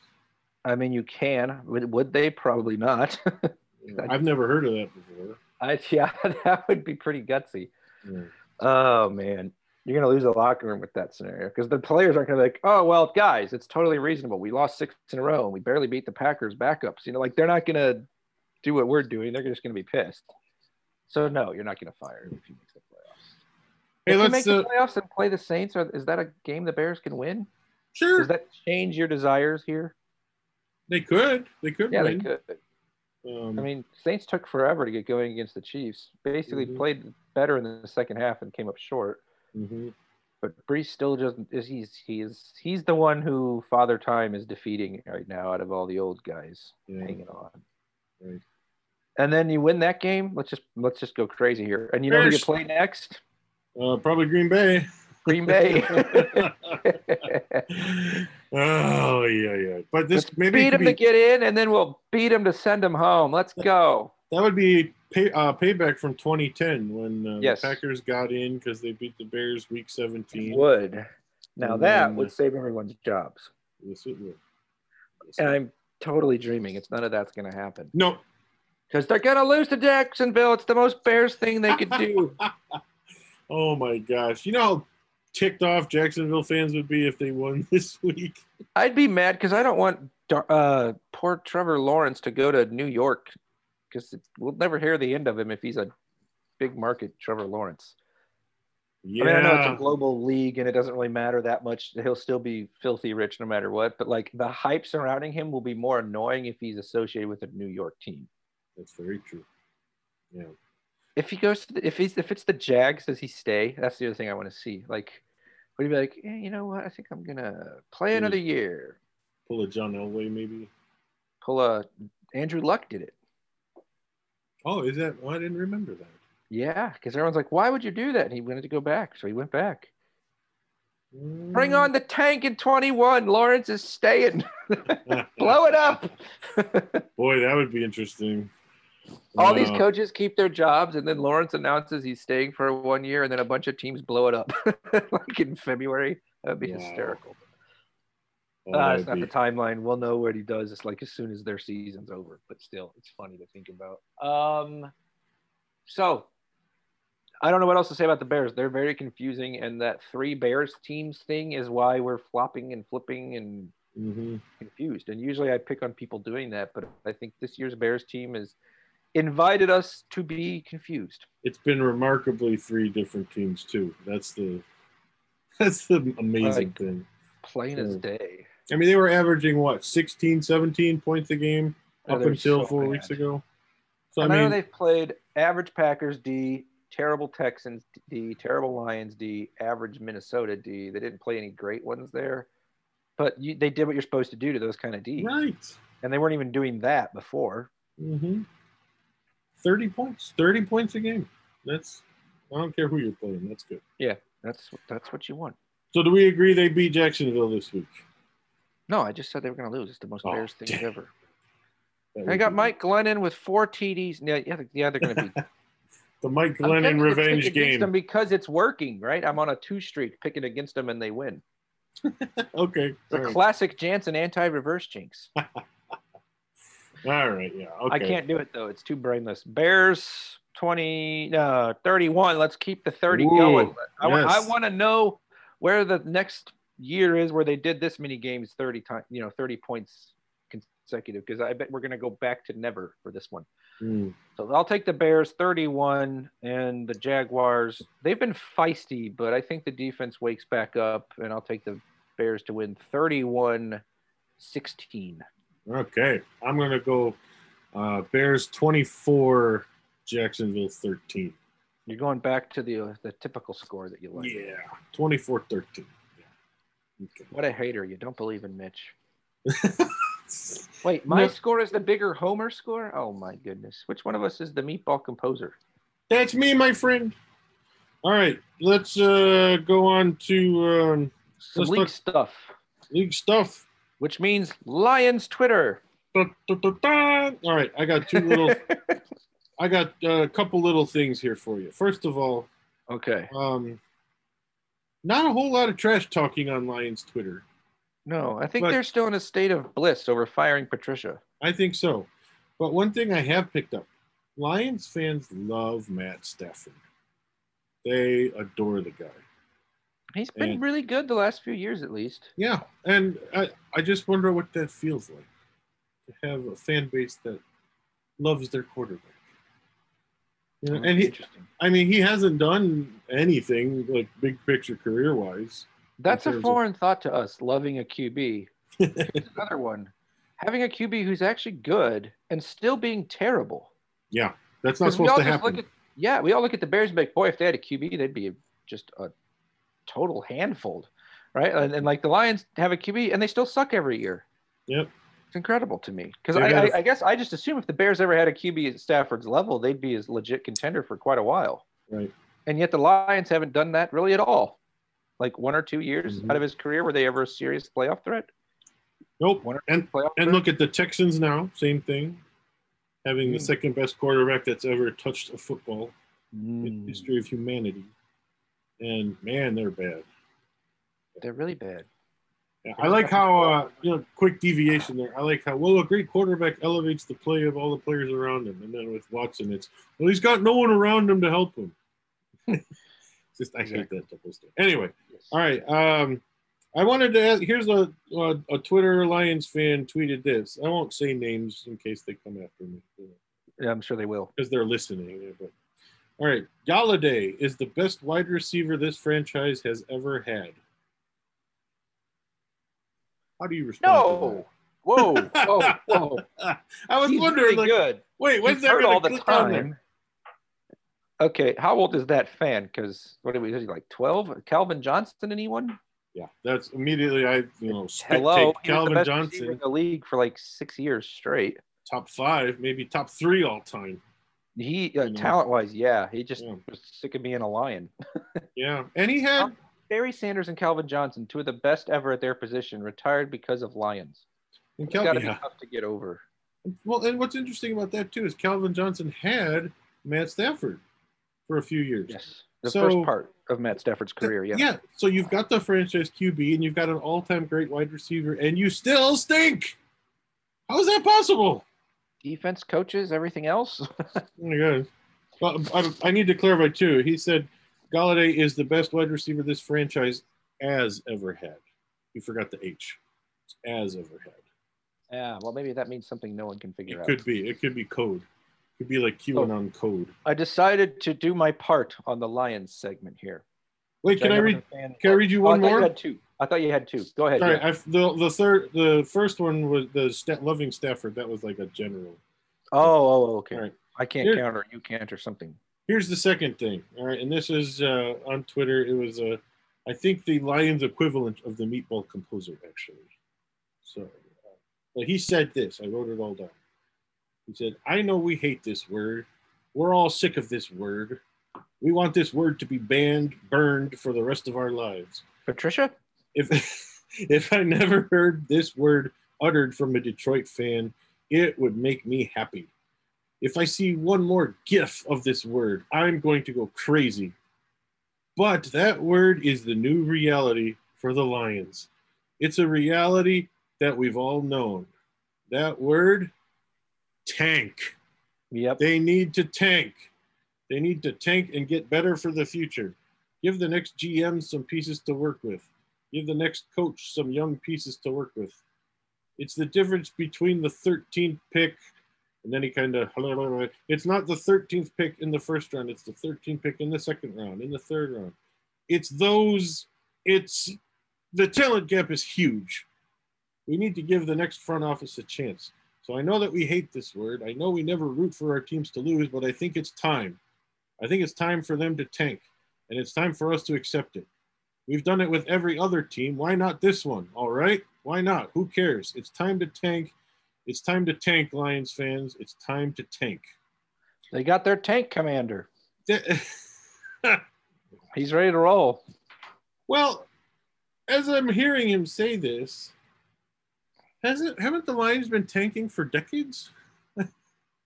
Speaker 1: I mean, you can. Would, would they? Probably not.
Speaker 3: I've never heard of that before.
Speaker 1: I, yeah, that would be pretty gutsy.
Speaker 3: Yeah.
Speaker 1: Oh, man. You're going to lose the locker room with that scenario because the players aren't going to be like, oh, well, guys, it's totally reasonable. We lost six in a row and we barely beat the Packers backups. You know, like they're not going to do what we're doing. They're just going to be pissed. So, no, you're not going to fire him if he makes the playoffs.
Speaker 3: Hey,
Speaker 1: if you
Speaker 3: let's.
Speaker 1: make the
Speaker 3: Uh,
Speaker 1: playoffs and play the Saints, or is that a game the Bears can win?
Speaker 3: sure,
Speaker 1: Does that change your desires here?
Speaker 3: They could. They could
Speaker 1: Yeah,
Speaker 3: win.
Speaker 1: they could.
Speaker 3: Um,
Speaker 1: I mean, Saints took forever to get going against the Chiefs. Basically,
Speaker 3: Mhm.
Speaker 1: played better in the second half and came up short.
Speaker 3: mhm.
Speaker 1: but Brees still doesn't. Is he's he's he's the one who Father Time is defeating right now out of all the old guys
Speaker 3: Yeah.
Speaker 1: hanging on.
Speaker 3: Right.
Speaker 1: And then you win that game. Let's just let's just go crazy here. And you know who you play next?
Speaker 3: Uh, probably Green Bay.
Speaker 1: Green Bay.
Speaker 3: oh yeah, yeah. But this
Speaker 1: Let's
Speaker 3: maybe
Speaker 1: beat
Speaker 3: could
Speaker 1: them to get in, and then we'll beat them to send them home. Let's go.
Speaker 3: that would be pay, uh, payback from 2010 when uh,
Speaker 1: Yes.
Speaker 3: the Packers got in because they beat the Bears Week 17.
Speaker 1: Would now
Speaker 3: And
Speaker 1: that
Speaker 3: then-
Speaker 1: would save everyone's jobs.
Speaker 3: Yes, it would. Yes,
Speaker 1: And I'm totally dreaming. It's none of that's going to happen
Speaker 3: would. no.
Speaker 1: because they're going to lose to Jacksonville. It's the most Bears thing they could do.
Speaker 3: Oh my gosh! You know how ticked off Jacksonville fans would be if they won this week.
Speaker 1: I'd be mad because I don't want Dar- uh, poor Trevor Lawrence to go to New York because we'll never hear the end of him if he's a big market Trevor Lawrence.
Speaker 3: Yeah,
Speaker 1: I mean, I know it's a global league and it doesn't really matter that much. He'll still be filthy rich no matter what. But like the hype surrounding him will be more annoying if he's associated with a New York team.
Speaker 3: that's very true. Yeah.
Speaker 1: If he goes to the, if he's if it's the Jags, does he stay? That's the other thing I want to see. Like, would he be like, eh, you know what? I think I'm gonna play another year.
Speaker 3: Pull a John Elway, maybe.
Speaker 1: Pull a Andrew Luck did it.
Speaker 3: Oh, is that? Oh, I didn't remember that.
Speaker 1: Yeah, because everyone's like, why would you do that? And he wanted to go back, so he went back.
Speaker 3: Mm.
Speaker 1: Bring on the tank in 21. Lawrence is staying. Blow it up.
Speaker 3: Boy, that would be interesting.
Speaker 1: All these coaches keep their jobs, and then Lawrence announces he's staying for one year, and then a bunch of teams blow it up, like in February. That would be
Speaker 3: Wow.
Speaker 1: hysterical.
Speaker 3: oh,
Speaker 1: Uh, it's not
Speaker 3: be-
Speaker 1: the timeline. We'll know what he does. It's like as soon as their season's over, but still, it's funny to think about. Um, so I don't know what else to say about the Bears. They're very confusing, and that three Bears teams thing is why we're flopping and flipping and
Speaker 3: Mhm.
Speaker 1: confused. And usually I pick on people doing that, but I think this year's Bears team has invited us to be confused.
Speaker 3: It's been remarkably three different teams too. That's the that's the amazing
Speaker 1: like,
Speaker 3: thing.
Speaker 1: Plain
Speaker 3: yeah.
Speaker 1: as day.
Speaker 3: I mean, they were averaging what 16, 17 points a game
Speaker 1: oh,
Speaker 3: up until
Speaker 1: so
Speaker 3: four
Speaker 1: bad.
Speaker 3: weeks ago. So and I,
Speaker 1: mean, I know they've played average Packers D, terrible Texans D, terrible Lions D, average Minnesota D. They didn't play any great ones there, but you, they did what you're supposed to do to those kind of D's.
Speaker 3: Right.
Speaker 1: And they weren't even doing that before.
Speaker 3: Mm-hmm. 30 points, 30 points a game. That's, I don't care who you're playing. That's good.
Speaker 1: Yeah, that's that's what you want.
Speaker 3: So do we agree they beat Jacksonville this week?
Speaker 1: No, I just said they were going to lose. It's the most
Speaker 3: oh,
Speaker 1: thing ever. I got Mike Glennon with four TDs. Yeah, yeah, they're going to be.
Speaker 3: the Mike Glennon revenge
Speaker 1: game. Them because it's working, right? I'm on a two streak picking against them and they win.
Speaker 3: okay.
Speaker 1: The
Speaker 3: right.
Speaker 1: classic Jansen anti reverse jinx.
Speaker 3: All right, yeah. Okay.
Speaker 1: I can't do it though; it's too brainless. Bears 20, no, 31. Let's keep the 30
Speaker 3: Ooh,
Speaker 1: going. I, wa- I want to know where the next year is where they did this many games 30 times, you know, 30 points consecutive. Because I bet we're going to go back to never for this one.
Speaker 3: Mm.
Speaker 1: So I'll take the Bears 31 and the Jaguars. They've been feisty, but I think the defense wakes back up, and I'll take the Bears to win 31 16.
Speaker 3: Okay, I'm gonna go. Uh, Bears 24, Jacksonville 13.
Speaker 1: You're going back to the uh, the typical score that you like.
Speaker 3: Yeah, 24 13. Yeah.
Speaker 1: What a hater! You don't believe in Mitch. Wait, my
Speaker 3: No.
Speaker 1: score is the bigger Homer score. Oh my goodness! Which one of us is the meatball composer?
Speaker 3: That's me, my friend. All right, let's uh, go on to um,
Speaker 1: Some league
Speaker 3: look-
Speaker 1: stuff,
Speaker 3: league stuff.
Speaker 1: Which means Lions Twitter.
Speaker 3: Da, da, da, da. All right, I got two little. I got uh, a couple little things here for you. First of all,
Speaker 1: okay.
Speaker 3: um, not a whole lot of trash talking on Lions Twitter.
Speaker 1: No, I think
Speaker 3: But-
Speaker 1: they're still in a state of bliss over firing Patricia.
Speaker 3: I think so. But one thing I have picked up Lions fans love Matt Stafford. They adore the guy.
Speaker 1: He's been
Speaker 3: And-
Speaker 1: really good the last few years, at least.
Speaker 3: Yeah. And I, I just wonder what that feels like to have a fan base that loves their quarterback. You know, oh, and he,
Speaker 1: Interesting.
Speaker 3: I mean, he hasn't done anything like big picture career wise.
Speaker 1: That's a
Speaker 3: terms of-
Speaker 1: foreign thought to us, loving a QB. Another one. Having a QB who's actually good and still being terrible.
Speaker 3: yeah. That's not supposed to happen.
Speaker 1: look at yeah, we all look at the Bears and be like, boy, if they had a QB, they'd be just a total handful, right? And, and like the Lions have a QB and they still suck every year.
Speaker 3: Yep.
Speaker 1: It's incredible to me because I, I,
Speaker 3: a-
Speaker 1: I guess I just assume if the Bears ever had a QB at Stafford's level, they'd be as legit contender for quite a while.
Speaker 3: Right.
Speaker 1: And yet the Lions haven't done that really at all. Like one or two years
Speaker 3: Mhm.
Speaker 1: out of his career, were they ever a serious playoff threat?
Speaker 3: Nope.
Speaker 1: One or
Speaker 3: And
Speaker 1: playoff
Speaker 3: and
Speaker 1: threat?
Speaker 3: look at the Texans now. Same thing. Having the
Speaker 1: Mm.
Speaker 3: second best quarterback that's ever touched a football in
Speaker 1: Mm,
Speaker 3: history of humanity. And man, they're bad.
Speaker 1: they're really bad.
Speaker 3: Yeah, I like how uh, you know, quick deviation there. I like how well a great quarterback elevates the play of all the players around him, and then with Watson, it's well he's got no one around him to help him. Just I hate that double. Anyway, all right. Um, I wanted to ask. Here's a, a a Twitter Lions fan tweeted this. I won't say names in case they come after me
Speaker 1: Yeah, I'm sure they will.
Speaker 3: because they're listening. But all right, Golladay is the best wide receiver this franchise has ever had. How do you respond?
Speaker 1: No. Whoa, whoa, whoa.
Speaker 3: I was
Speaker 1: He's
Speaker 3: wondering, like,
Speaker 1: good.
Speaker 3: wait, when's
Speaker 1: He's
Speaker 3: that
Speaker 1: all the time. Okay, how old is that fan? Because what are we? Is he like twelve? Calvin Johnson? Anyone?
Speaker 3: Yeah, that's immediately I you know spit
Speaker 1: Hello,
Speaker 3: take Calvin Johnson
Speaker 1: in the league for like six years straight.
Speaker 3: top five, maybe top three all time.
Speaker 1: He uh,
Speaker 3: You know.
Speaker 1: talent wise, yeah, he just
Speaker 3: Yeah.
Speaker 1: was sick of being a lion.
Speaker 3: Yeah, and he had
Speaker 1: Barry Sanders and Calvin Johnson, two of the best ever at their position, retired because of lions.
Speaker 3: and
Speaker 1: It's got to
Speaker 3: yeah.
Speaker 1: be tough to get over.
Speaker 3: Well, and what's interesting about that too is Calvin Johnson had Matt Stafford for a few years.
Speaker 1: Yes, the
Speaker 3: So-
Speaker 1: first part of Matt Stafford's career. Yeah.
Speaker 3: Yeah. So you've got the franchise QB and you've got an all-time great wide receiver, and you still stink. How is that possible?
Speaker 1: Defense coaches, everything else.
Speaker 3: Oh my god. Well, I, I need to clarify too. He said Golladay is the best wide receiver this franchise has ever had. He forgot the H. It's as ever had.
Speaker 1: yeah, well, maybe that means something no one can figure
Speaker 3: It
Speaker 1: out.
Speaker 3: It could be. It could be code. It could be like oh. QAnon code.
Speaker 1: I decided to do my part on the Lions segment here.
Speaker 3: Wait, can I
Speaker 1: know
Speaker 3: read? Can I read you
Speaker 1: Oh, I
Speaker 3: one
Speaker 1: thought
Speaker 3: more?
Speaker 1: You had two. I thought you had two. Go ahead.
Speaker 3: Sorry,
Speaker 1: yeah.
Speaker 3: I, the the third, the first one was the sta loving Stafford. That was like a general.
Speaker 1: Oh, oh, okay.
Speaker 3: All right.
Speaker 1: I can't
Speaker 3: Here-
Speaker 1: count or you can't or something.
Speaker 3: Here's the second thing. All right, and this is uh, on Twitter. It was uh, I think the Lions equivalent of the Meatball Composer, actually. So, uh, but he said this. I wrote it all down. He said, "I know we hate this word. We're all sick of this word. We want this word to be banned, burned for the rest of our lives.
Speaker 1: Patricia?
Speaker 3: If if I never heard this word uttered from a Detroit fan, it would make me happy." If I see one more gif of this word, I'm going to go crazy. But that word is the new reality for the Lions. It's a reality that we've all known. That word, tank.
Speaker 1: Yep.
Speaker 3: They need to tank. They need to tank and get better for the future. Give the next GM some pieces to work with. Give the next coach some young pieces to work with. It's the difference between the 13th pick and then he kind of, it's not the 13th pick in the first round. It's the 13th pick in the second round, in the third round. It's those, it's the talent gap is huge. We need to give the next front office a chance. So I know that we hate this word. I know we never root for our teams to lose, but I think it's time. I think it's time for them to tank, and it's time for us to accept it. We've done it with every other team. Why not this one? All right. Why not? Who cares? It's time to tank. It's time to tank, Lions fans. It's time to tank.
Speaker 1: They got their tank commander. He's ready to roll.
Speaker 3: well, as I'm hearing him say this, hasn't haven't the Lions been tanking for decades?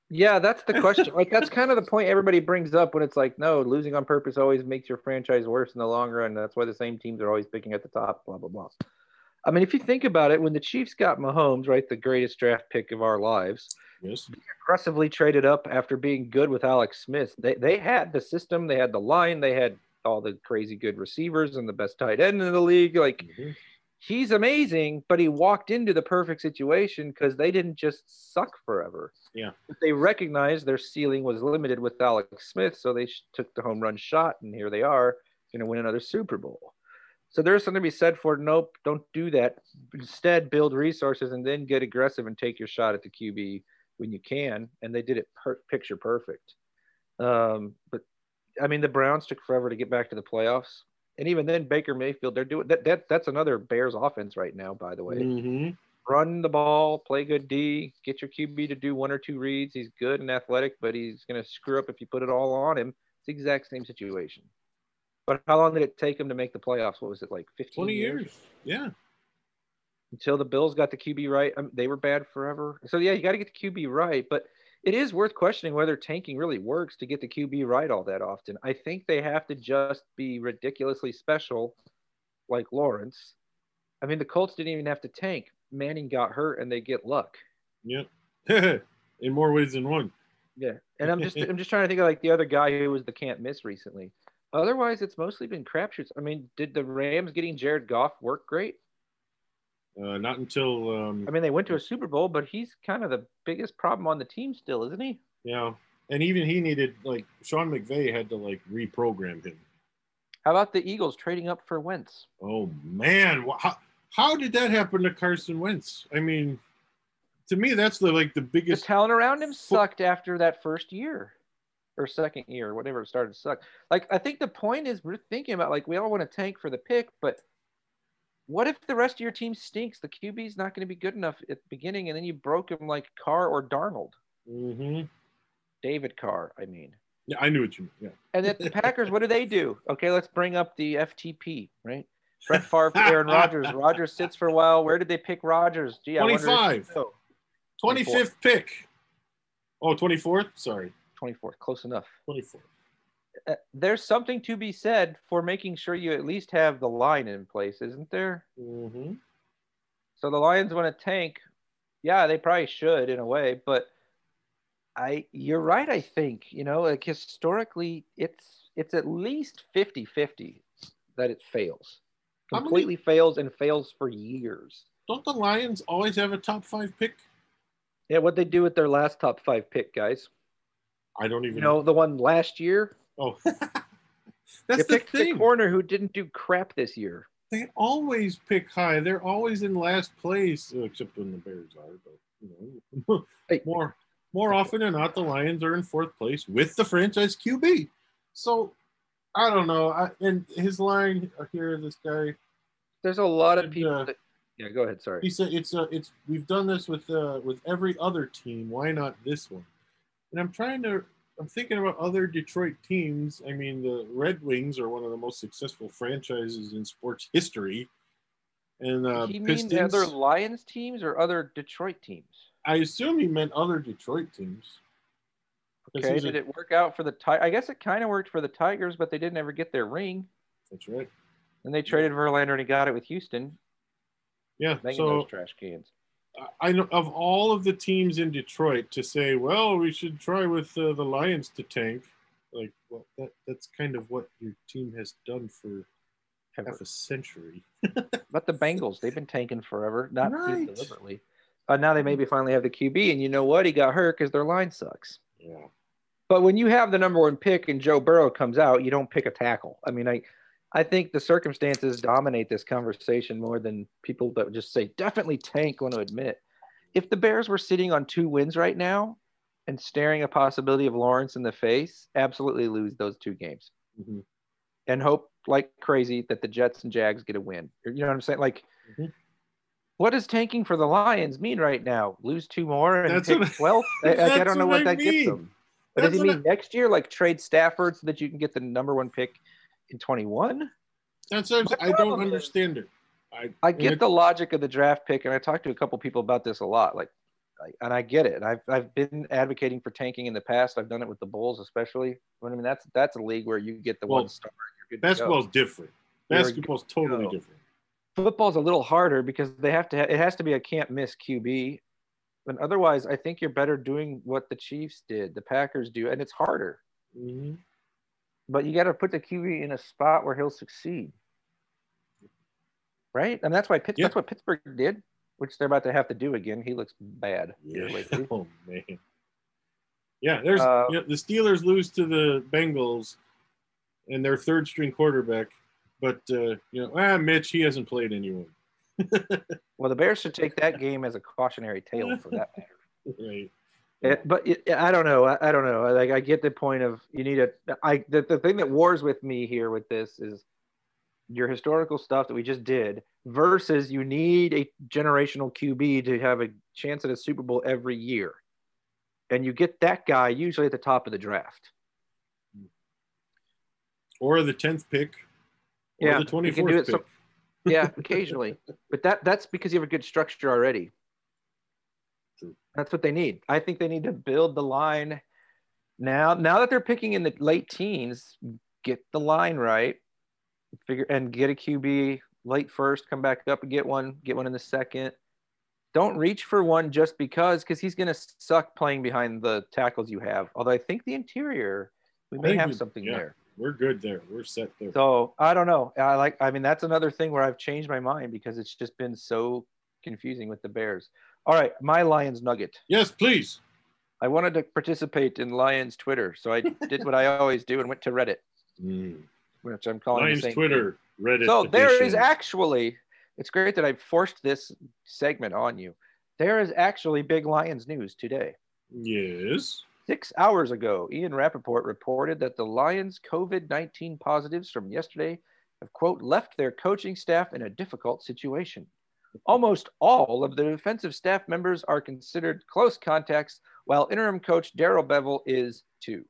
Speaker 1: Yeah, that's the question. like that's kind of the point everybody brings up when it's like, no, losing on purpose always makes your franchise worse in the long run. That's why the same teams are always picking at the top, blah blah blah. I mean, if you think about it, when the Chiefs got Mahomes, right, the greatest draft pick of our lives,
Speaker 3: Yes.
Speaker 1: aggressively traded up after being good with Alex Smith. They they had the system, they had the line, they had all the crazy good receivers and the best tight end in the league. Like
Speaker 3: Mhm.
Speaker 1: He's amazing, but he walked into the perfect situation because they didn't just suck forever.
Speaker 3: Yeah.
Speaker 1: They recognized their ceiling was limited with Alex Smith, so they sh- took the home run shot, and here they are, going to win another Super Bowl. So there's something to be said for nope, don't do that. Instead, build resources and then get aggressive and take your shot at the QB when you can. And they did it per- picture perfect. Um, but I mean, the Browns took forever to get back to the playoffs. And even then, Baker Mayfield, they're doing that. that that's another Bears offense right now, by the way.
Speaker 3: hmm
Speaker 1: Run the ball, play good D, get your QB to do one or two reads. He's good and athletic, but he's going to screw up if you put it all on him. It's the exact same situation. But how long did it take him to make the playoffs? What was it like 15
Speaker 3: 20 years. Yeah.
Speaker 1: until the Bills got the QB right. I mean, they were bad forever. So yeah, you got to get the QB right, but it is worth questioning whether tanking really works to get the QB right all that often. I think they have to just be ridiculously special, like Lawrence. I mean, the Colts didn't even have to tank. Manning got hurt, and they get luck.
Speaker 3: Yep. In more ways than one.
Speaker 1: Yeah, and I'm just I'm just trying to think of like the other guy who was the can't miss recently. Otherwise, it's mostly been crapshoots. I mean, did the Rams getting Jared Goff work great?
Speaker 3: Uh, not until um,
Speaker 1: I mean, they went to a Super Bowl, but he's kind of the biggest problem on the team still, isn't he?
Speaker 3: yeah, and even he needed like Sean McVay had to like reprogram him.
Speaker 1: How about the Eagles trading up for Wentz?
Speaker 3: Oh man, how, how did that happen to Carson Wentz? I mean, to me, that's the like the biggest.
Speaker 1: The talent around him
Speaker 3: Fo-
Speaker 1: sucked after that first year or second year, whatever it started to suck. Like, I think the point is we're thinking about like we all want to tank for the pick, but what if the rest of your team stinks? The QB's not going to be good enough at the beginning, and then you broke him like Carr or Darnold,
Speaker 3: hmm
Speaker 1: David Carr, I mean.
Speaker 3: Yeah, I knew what you meant. Yeah.
Speaker 1: And then the Packers, what do they do? Okay, let's bring up the FTP, right? Brett Favre, Aaron Rodgers. Rodgers sits for a while. Where did they pick Rodgers? Gee, I wonder
Speaker 3: 25.
Speaker 1: Oh,
Speaker 3: 25th pick. Oh, 24th? Sorry.
Speaker 1: 24th, close enough.
Speaker 3: 24th.
Speaker 1: Uh, there's something to be said for making sure you at least have the line in place, isn't there?
Speaker 3: Mm-hmm.
Speaker 1: So the Lions want to tank. Yeah, they probably should in a way, but I you're right I think, you know, like historically it's it's at least 50-50 that it fails.
Speaker 3: How many-
Speaker 1: Completely fails and fails for years.
Speaker 3: Don't the Lions always have a top five pick?
Speaker 1: Yeah, what they do with their last top 5 pick, guys.
Speaker 3: I don't even
Speaker 1: You know, the one last year,
Speaker 3: Oh, that's the
Speaker 1: picked the
Speaker 3: thing.
Speaker 1: corner who didn't do crap this year.
Speaker 3: They always pick high. They're always in last place, uh, except when the Bears are. But you know, more more often than not, the Lions are in fourth place with the franchise QB. So I don't know. I, and his line here, this guy,
Speaker 1: There's a lot of people
Speaker 3: uh,
Speaker 1: that Yeah, go ahead, sorry.
Speaker 3: he said it's uh, it's we've done this with uh, with every other team. Why not this one? And I'm trying to. I'm thinking about other Detroit teams. I mean, the Red Wings are one of the most successful franchises in sports history. And uh,
Speaker 1: he mean other Lions teams or other Detroit teams?
Speaker 3: I assume he meant other Detroit teams.
Speaker 1: Okay, did
Speaker 3: a-
Speaker 1: it work out for the Tigers? I guess it kind of worked for the Tigers, but they didn't ever get their ring.
Speaker 3: That's right.
Speaker 1: And they traded Verlander and he got it with Houston,
Speaker 3: Yeah. So
Speaker 1: those trash cans.
Speaker 3: I know of all of the teams in Detroit to say, well, we should try with uh, the Lions to tank. Like, well, that that's kind of what your team has done for half a century.
Speaker 1: But the Bengals, they've been tanking forever, not
Speaker 3: Right.
Speaker 1: deliberately. But now they maybe finally have the QB, and you know what? He got hurt because their line sucks.
Speaker 3: Yeah.
Speaker 1: But when you have the number one pick and Joe Burrow comes out, you don't pick a tackle. I mean, I, I think the circumstances dominate this conversation more than people that just say definitely tank want to admit. If the Bears were sitting on two wins right now and staring a possibility of Lawrence in the face, absolutely lose those two games
Speaker 3: Mhm.
Speaker 1: and hope like crazy that the Jets and Jags get a win. You know what I'm saying? Like,
Speaker 3: Mhm.
Speaker 1: what does tanking for the Lions mean right now? Lose two more and
Speaker 3: That's
Speaker 1: pick
Speaker 3: I-
Speaker 1: 12th? I, I- I don't know
Speaker 3: what
Speaker 1: what
Speaker 3: I
Speaker 1: that gets
Speaker 3: mean.
Speaker 1: them. But does he mean next year, like trade Stafford so that you can get the number one pick in 21?
Speaker 3: That's what I'm saying. I don't understand it. I,
Speaker 1: I get the logic of the draft pick, and I talked to a couple people about this a lot. Like, and I get it. I've I've been advocating for tanking in the past. I've done it with the Bulls, especially. But I mean, that's that's a league where you get the
Speaker 3: Well,
Speaker 1: one star. And you're good to go.
Speaker 3: basketball's different. Basketball's totally
Speaker 1: go.
Speaker 3: different.
Speaker 1: football's a little harder because they have to. Ha- it has to be a can't miss QB. But otherwise, I think you're better doing what the Chiefs did, the Packers do, and it's harder.
Speaker 3: hmm
Speaker 1: But you got to put the QB in a spot where he'll succeed, right? And that's why Pitts,
Speaker 3: Yeah.
Speaker 1: that's what Pittsburgh did, which they're about to have to do again. He looks bad
Speaker 3: Yeah. Oh man. Yeah, there's
Speaker 1: Uh,
Speaker 3: you know, the Steelers lose to the Bengals and their third string quarterback, but uh, you know, ah, Mitch, he hasn't played anyone.
Speaker 1: Well, the Bears should take that game as a cautionary tale for that matter.
Speaker 3: right.
Speaker 1: It, but it, I don't know. I, I don't know. Like I get the point of you need a. I the, the thing that wars with me here with this is your historical stuff that we just did versus you need a generational QB to have a chance at a Super Bowl every year. And you get that guy usually at the top of the draft.
Speaker 3: Or the tenth pick. Or
Speaker 1: Yeah,
Speaker 3: the twenty fourth pick.
Speaker 1: some- Yeah, occasionally. but that that's because you have a good structure already.
Speaker 3: True.
Speaker 1: That's what they need. I think they need to build the line now. Now that they're picking in the late teens, get the line right, figure and get a QB late first, come back up and get one, get one in the second. Don't reach for one just because, because he's going to suck playing behind the tackles you have. Although I think the interior, we
Speaker 3: I
Speaker 1: may have
Speaker 3: we-
Speaker 1: something
Speaker 3: yeah.
Speaker 1: there.
Speaker 3: We're good there. We're set there.
Speaker 1: So I don't know. I like. I mean, that's another thing where I've changed my mind because it's just been so confusing with the Bears. All right, my Lions nugget.
Speaker 3: yes, please.
Speaker 1: I wanted to participate in Lions Twitter, so I did what I always do and went to Reddit,
Speaker 3: Mm.
Speaker 1: which I'm calling
Speaker 3: Lions Twitter, Reddit.
Speaker 1: thing. So there is actually. It's great that I forced this segment on you. There is actually big Lions news today.
Speaker 3: Yes.
Speaker 1: Six hours ago, Ian Rapoport reported that the Lions' COVID 19 positives from yesterday have, quote, left their coaching staff in a difficult situation. Almost all of the defensive staff members are considered close contacts, while interim coach Darrell Bevell is too.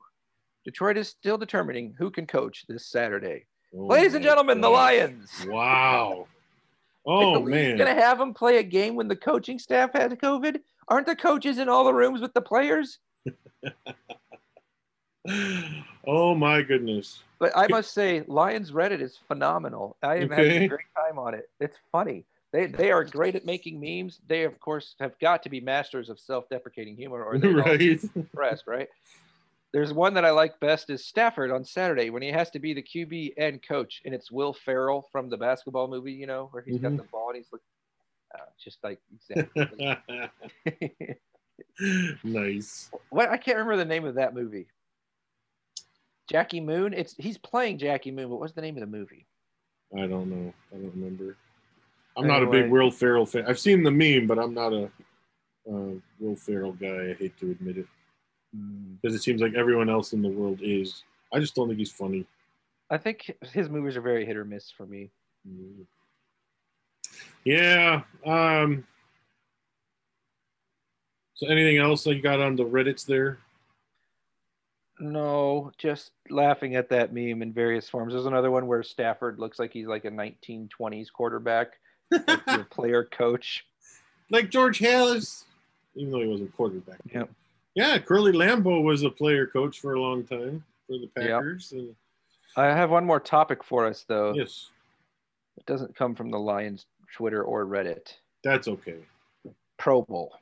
Speaker 1: Detroit is still determining who can coach this Saturday.
Speaker 3: Oh
Speaker 1: Ladies and gentlemen, the Lions.
Speaker 3: Wow. Oh man.
Speaker 1: Going to have them play a game when the coaching staff had COVID? Aren't the coaches in all the rooms with the players?
Speaker 3: oh my goodness.
Speaker 1: But I must say, Lions Reddit is phenomenal. I am having a great time on it. It's funny. They they are great at making memes. They of course have got to be masters of self-deprecating humor, or they're
Speaker 3: right.
Speaker 1: impressed, right? There's one that I like best is Stafford on Saturday when he has to be the QB and coach, and it's Will Ferrell from the basketball movie, you know, where he's got
Speaker 3: Mhm.
Speaker 1: the ball and he's like, uh, just like exactly.
Speaker 3: nice.
Speaker 1: what I can't remember the name of that movie. Jackie Moon. It's he's playing Jackie Moon, but what's the name of the movie?
Speaker 3: I don't know. I don't remember. I'm not a
Speaker 1: Anyway.
Speaker 3: big Will Ferrell fan. I've seen the meme, but I'm not a uh, Will Ferrell guy. I hate to admit it because it seems like everyone else in the world is. I just don't think he's funny.
Speaker 1: I think his movies are very hit or miss for me.
Speaker 3: Mm. Yeah. Um, so anything else that you got on the Reddits there?
Speaker 1: No, just laughing at that meme in various forms. There's another one where Stafford looks like he's like a 1920s quarterback, like your player coach.
Speaker 3: like George Halas, even though he wasn't quarterback.
Speaker 1: Yep.
Speaker 3: Yeah, Curly Lambeau was a player coach for a long time for the
Speaker 1: Yep.
Speaker 3: Packers. and-
Speaker 1: I have one more topic for us though.
Speaker 3: yes,
Speaker 1: It doesn't come from the Lions Twitter or Reddit.
Speaker 3: that's okay.
Speaker 1: Pro Bowl.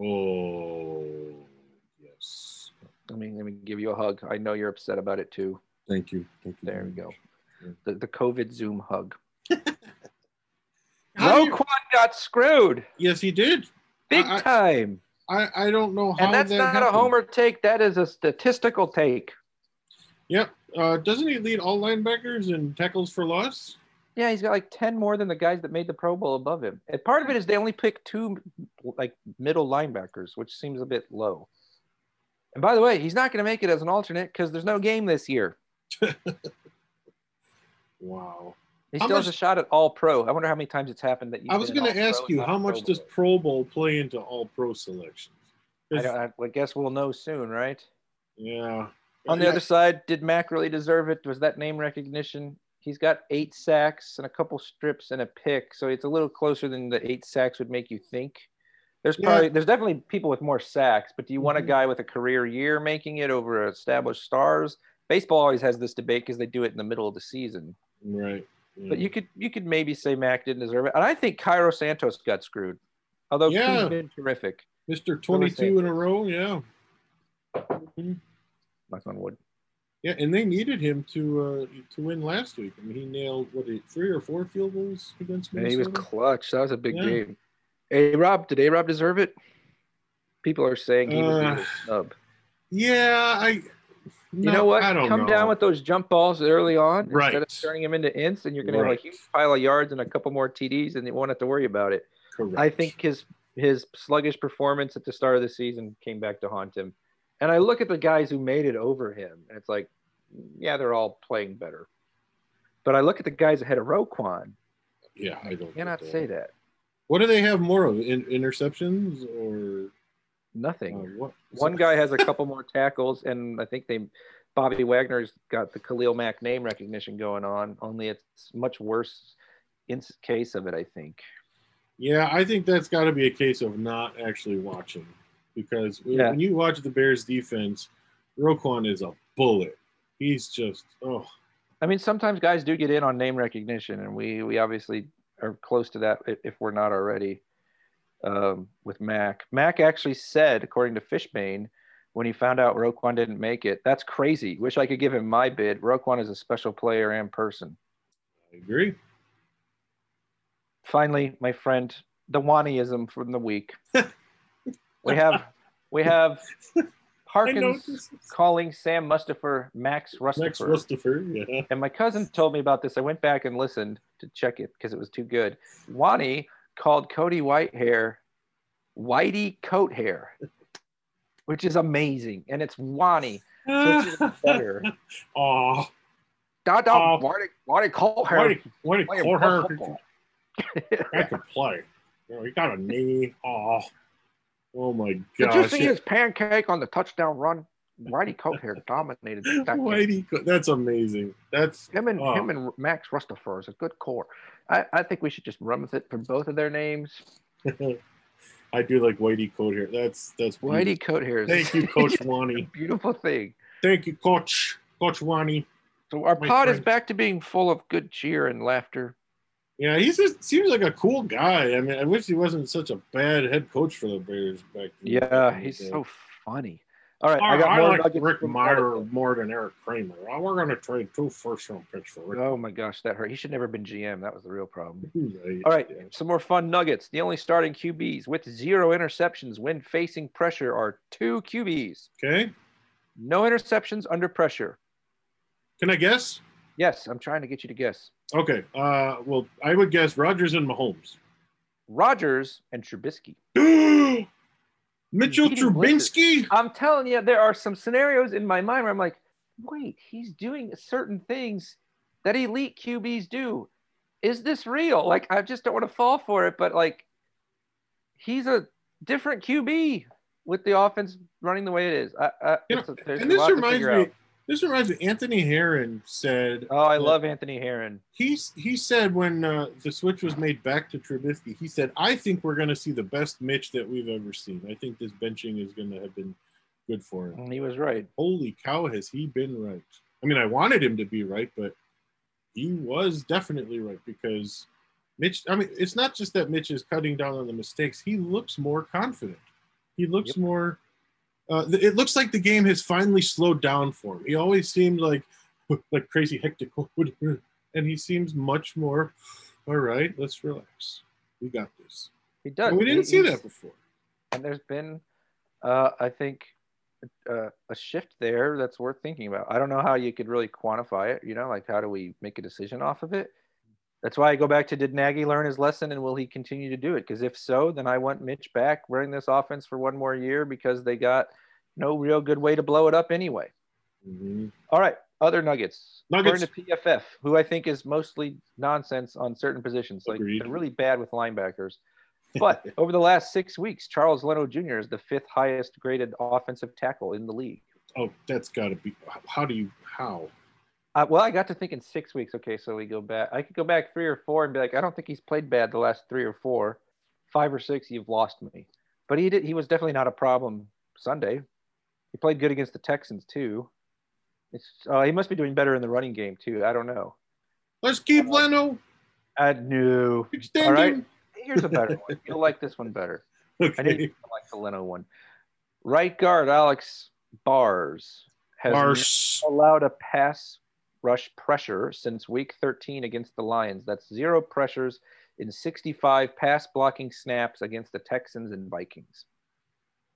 Speaker 3: Oh, yes.
Speaker 1: Let me let me give you a hug. I know you're upset about it too.
Speaker 3: Thank you. Thank you.
Speaker 1: There we go. The, the COVID Zoom hug. Roquan got screwed
Speaker 3: yes, he did.
Speaker 1: big
Speaker 3: I-
Speaker 1: time.
Speaker 3: I, I don't know how
Speaker 1: And that's
Speaker 3: that
Speaker 1: not a homer take. That is a statistical take.
Speaker 3: Yep. Uh, doesn't he lead all linebackers in tackles for loss?
Speaker 1: Yeah, he's got like 10 more than the guys that made the Pro Bowl above him. And part of it is they only pick two like middle linebackers, which seems a bit low. And by the way, he's not going to make it as an alternate because there's no game this year.
Speaker 3: Wow.
Speaker 1: He
Speaker 3: How
Speaker 1: still has a shot at all pro. I wonder how many times it's happened that you.
Speaker 3: I was
Speaker 1: going
Speaker 3: to ask you, how much does Pro Bowl play into all pro selections?
Speaker 1: I, don't, I, guess we'll know soon, right?
Speaker 3: Yeah.
Speaker 1: On the
Speaker 3: Yeah,
Speaker 1: other side, did Mack really deserve it? Was that name recognition? He's got eight sacks and a couple strips and a pick, so it's a little closer than the eight sacks would make you think. There's
Speaker 3: Yeah.
Speaker 1: probably there's definitely people with more sacks, but do you want a
Speaker 3: Mhm.
Speaker 1: guy with a career year making it over established stars? Baseball always has this debate because they do it in the middle of the season.
Speaker 3: Right. Yeah.
Speaker 1: But you could you could maybe say Mack didn't deserve it, and I think Cairo Santos got screwed. Although
Speaker 3: Yeah.
Speaker 1: he's been terrific.
Speaker 3: Mr. 22 in a row. Yeah.
Speaker 1: Knock on wood.
Speaker 3: Yeah, and they needed him to uh, to win last week. I mean, he nailed what three or four field goals against
Speaker 1: Yeah, he was clutch. That was a big
Speaker 3: Yeah.
Speaker 1: game. A Rob, did A Rob deserve it? People are saying he was
Speaker 3: Uh,
Speaker 1: the snub.
Speaker 3: yeah, I.
Speaker 1: You know what?
Speaker 3: I don't
Speaker 1: Come
Speaker 3: know.
Speaker 1: down with those jump balls early on
Speaker 3: Right.
Speaker 1: instead of turning him into ints, and you're going to have a huge pile of yards and a couple more TDs, and you won't have to worry about it.
Speaker 3: Correct.
Speaker 1: I think his his sluggish performance at the start of the season came back to haunt him. And I look at the guys who made it over him, and it's like, yeah, they're all playing better. But I look at the guys ahead of Roquan.
Speaker 3: Yeah, I don't
Speaker 1: I cannot say that.
Speaker 3: What do they have more of? In, interceptions or
Speaker 1: Nothing.
Speaker 3: uh?
Speaker 1: One guy has a couple more tackles, and I think they Bobby Wagner's got the Khalil Mack name recognition going on. Only it's much worse in case of it. I think.
Speaker 3: Yeah, I think that's got to be a case of not actually watching because when-
Speaker 1: Yeah.
Speaker 3: when you watch the Bears defense, Roquan is a bullet. He's just oh
Speaker 1: I mean, sometimes guys do get in on name recognition, and we we obviously are close to that if we're not already. Um, with Mack, Mack actually said, according to Fishbain, when he found out Roquan didn't make it, "That's crazy. Wish I could give him my bid. Roquan is a special player and person."
Speaker 3: I agree.
Speaker 1: finally, my friend, the Waniism from the week. we have we have Harkins calling Sam Mustipher Max Rustifer.
Speaker 3: Max.
Speaker 1: Rustifer,
Speaker 3: yeah.
Speaker 1: and my cousin told me about this. I went back and listened to check it because it was too good. Wani called Cody Whitehair Whitey Coat Hair, which is amazing. And it's Wani. So it's even better.
Speaker 3: Oh,
Speaker 1: da
Speaker 3: Oh.
Speaker 1: Whitey Whitey Coat Hair.
Speaker 3: did why did
Speaker 1: Playing
Speaker 3: Cole
Speaker 1: pro
Speaker 3: Hart
Speaker 1: football.
Speaker 3: I could play? You know, he got a knee. Oh, oh my
Speaker 1: Did you see his pancake on the touchdown run? Whitey Coat Hair dominated that game.
Speaker 3: Whitey, that's amazing. That's
Speaker 1: Him and
Speaker 3: Oh.
Speaker 1: him and Max Rustifer is a good core. I, I think we should just run with it for both of their names.
Speaker 3: I do like Whitey coat here. That's that's beautiful.
Speaker 1: Whitey Coat Hair is
Speaker 3: Thank you, Coach Wani.
Speaker 1: beautiful thing.
Speaker 3: Thank you, Coach Coach Wani.
Speaker 1: So our
Speaker 3: My
Speaker 1: pod is back to being full of good cheer and laughter.
Speaker 3: Yeah, he just seems like a cool guy. I mean, I wish he wasn't such a bad head coach for the Bears back. then.
Speaker 1: Yeah, he's so funny. All right,
Speaker 3: I,
Speaker 1: I got
Speaker 3: I
Speaker 1: more
Speaker 3: like
Speaker 1: nuggets
Speaker 3: Rick
Speaker 1: from
Speaker 3: Mirer
Speaker 1: Reddit.
Speaker 3: more than Eric Kramer. We're going to trade two first round picks for Rick.
Speaker 1: Oh my gosh, that hurt. He should never have been GM. That was the real problem.
Speaker 3: Right.
Speaker 1: All right,
Speaker 3: Yeah.
Speaker 1: some more fun nuggets. The only starting QBs with zero interceptions when facing pressure are two QBs.
Speaker 3: Okay.
Speaker 1: No interceptions under pressure.
Speaker 3: Can I guess?
Speaker 1: Yes, I'm trying to get you to guess.
Speaker 3: Okay. Uh, well, I would guess Rodgers and Mahomes.
Speaker 1: Rodgers and Trubisky.
Speaker 3: Mitchell Trubinsky.
Speaker 1: I'm telling you, there are some scenarios in my mind where I'm like, wait, he's doing certain things that elite QBs do. Is this real? Like, I just don't want to fall for it, but like, he's a different QB with the offense running the way it is. I, I,
Speaker 3: You know,
Speaker 1: it's a-
Speaker 3: and this reminds me. This reminds me. Anthony Herron said.
Speaker 1: Oh, I love Anthony Herron.
Speaker 3: He's he said when uh, the switch was made back to Trubisky, he said, "I think we're going to see the best Mitch that we've ever seen. I think this benching is going to have been good for him."
Speaker 1: And he was right.
Speaker 3: Holy cow, has he been right? I mean, I wanted him to be right, but he was definitely right because Mitch. I mean, it's not just that Mitch is cutting down on the mistakes; he looks more confident. He looks
Speaker 1: Yep.
Speaker 3: more. Uh, it looks like the game has finally slowed down for him. He always seemed like like crazy hectic, and he seems much more. All right, let's relax. We got this.
Speaker 1: He does.
Speaker 3: And we didn't
Speaker 1: He-
Speaker 3: see that before.
Speaker 1: and there's been uh, i think uh, a shift there that's worth thinking about i don't know how you could really quantify it you know like how do we make a decision off of it that's why i go back to did nagy learn his lesson and will he continue to do it because if so then i want mitch back running this offense for one more year because they got no real good way to blow it up anyway
Speaker 3: Mhm.
Speaker 1: all right other nuggets
Speaker 3: Nuggets.
Speaker 1: according to pff who i think is mostly nonsense on certain positions like
Speaker 3: Agreed.
Speaker 1: they're really bad with linebackers but over the last six weeks, Charles Leno Jr. is the fifth highest graded offensive tackle in the league.
Speaker 3: Oh, that's got to be. How do you? How?
Speaker 1: Uh, well, I got to thinking six weeks. Okay, so we go back. I could go back three or four and be like, I don't think he's played bad the last three or four. Five or six, you've lost me. But he did. He was definitely not a problem Sunday. He played good against the Texans too. It's uh, he must be doing better in the running game too. I don't know.
Speaker 3: Let's keep Leno.
Speaker 1: I knew.
Speaker 3: Extend
Speaker 1: All right.
Speaker 3: him.
Speaker 1: Here's a better one. You'll like this one better. I didn't like the Leno one. Right guard Alex Bars has allowed a pass rush pressure since week 13 against the Lions. That's zero pressures in 65 pass blocking snaps against the Texans and Vikings.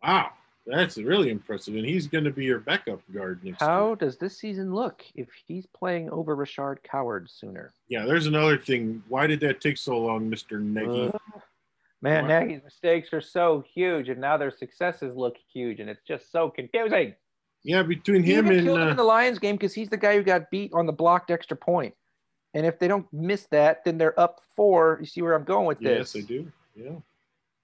Speaker 3: Wow, that's really impressive. And he's going to be your backup guard next
Speaker 1: How
Speaker 3: year.
Speaker 1: does this season look if he's playing over Rashaad Coward sooner?
Speaker 3: Yeah, there's another thing. Why did that take so long, Mr. Nagy?
Speaker 1: Uh, Man,
Speaker 3: What?
Speaker 1: Nagy's mistakes are so huge, and now their successes look huge, and it's just so confusing.
Speaker 3: Yeah, between him and
Speaker 1: killed him
Speaker 3: uh,
Speaker 1: in the Lions game because he's the guy who got beat on the blocked extra point. And if they don't miss that, then they're up four. You see where I'm going with this? Yes?
Speaker 3: I do. Yeah.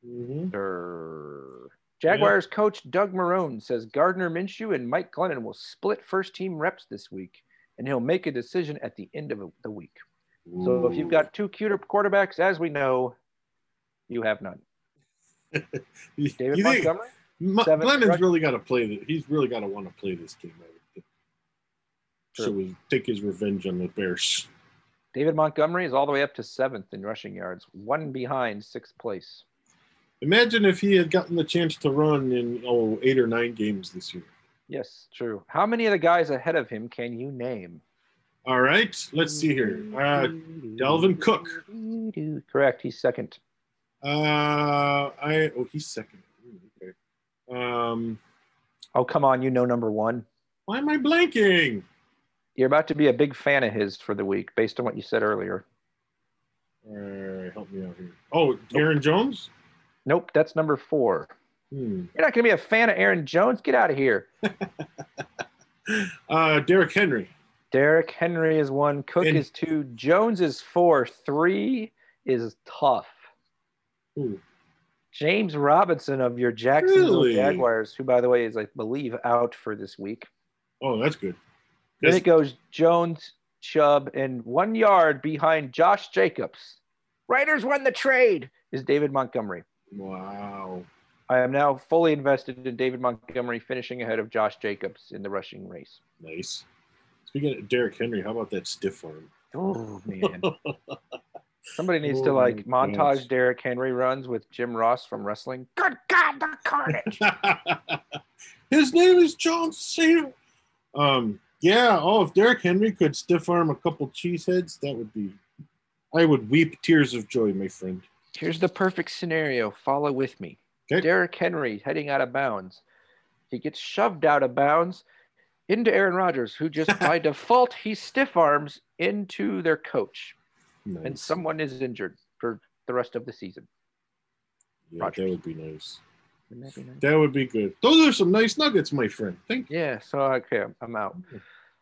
Speaker 3: hmm
Speaker 1: Err. Jaguars coach Doug Marrone says Gardner Minshew and Mike Glennon will split first team reps this week, and he'll make a decision at the end of the week. So if you've got two cuter quarterbacks, as we know, you have none. David
Speaker 3: you think,
Speaker 1: Montgomery?
Speaker 3: Mo-
Speaker 1: seven
Speaker 3: Glennon's really got to play. The, he's really got to want to play this game. I. So we take his revenge on the Bears.
Speaker 1: David Montgomery is all the way up to seventh in rushing yards, one behind sixth place.
Speaker 3: Imagine if he had gotten the chance to run in oh eight or nine games this year.
Speaker 1: Yes, true. How many of the guys ahead of him can you name?
Speaker 3: All right, let's see here. Uh, Dalvin Cook.
Speaker 1: Correct. He's second.
Speaker 3: uh, I oh he's second. Um,
Speaker 1: Oh, come on. You know number one.
Speaker 3: why am I blanking?
Speaker 1: You're about to be a big fan of his for the week based on what you said earlier.
Speaker 3: All right, help me out here. Oh, Aaron Jones.
Speaker 1: Nope, that's number four.
Speaker 3: Hmm.
Speaker 1: You're not going to be a fan of Aaron Jones? Get out of here.
Speaker 3: Uh, Derrick Henry.
Speaker 1: Derrick Henry is one. Cook
Speaker 3: And-
Speaker 1: is two. Jones is four. Three is tough.
Speaker 3: Ooh.
Speaker 1: James Robinson of your Jacksonville
Speaker 3: Really?
Speaker 1: Jaguars, who, by the way, is, I believe, out for this week.
Speaker 3: Oh, that's good.
Speaker 1: Then it goes Jones, Chubb, and one yard behind Josh Jacobs. Raiders won the trade is David Montgomery.
Speaker 3: Wow.
Speaker 1: I am now fully invested in David Montgomery finishing ahead of Josh Jacobs in the rushing race.
Speaker 3: Nice. Speaking of Derrick Henry, how about that stiff arm?
Speaker 1: Oh man. Somebody needs to like montage
Speaker 3: gosh.
Speaker 1: Derrick Henry runs with Jim Ross from wrestling. Good God, the carnage.
Speaker 3: His name is John Cena. Um, yeah. Oh, if Derrick Henry could stiff arm a couple cheeseheads, that would be. I would weep tears of joy, my friend.
Speaker 1: Here's the perfect scenario. Follow with me.
Speaker 3: Okay.
Speaker 1: Derrick Henry heading out of bounds. He gets shoved out of bounds into Aaron Rodgers, who just by default he stiff arms into their coach, and someone is injured for the rest of the season.
Speaker 3: yeah,
Speaker 1: Rodgers.
Speaker 3: that would be nice.
Speaker 1: That be nice?
Speaker 3: That would be good. Those are some nice nuggets, my friend. Thank you.
Speaker 1: Yeah. So okay, I'm out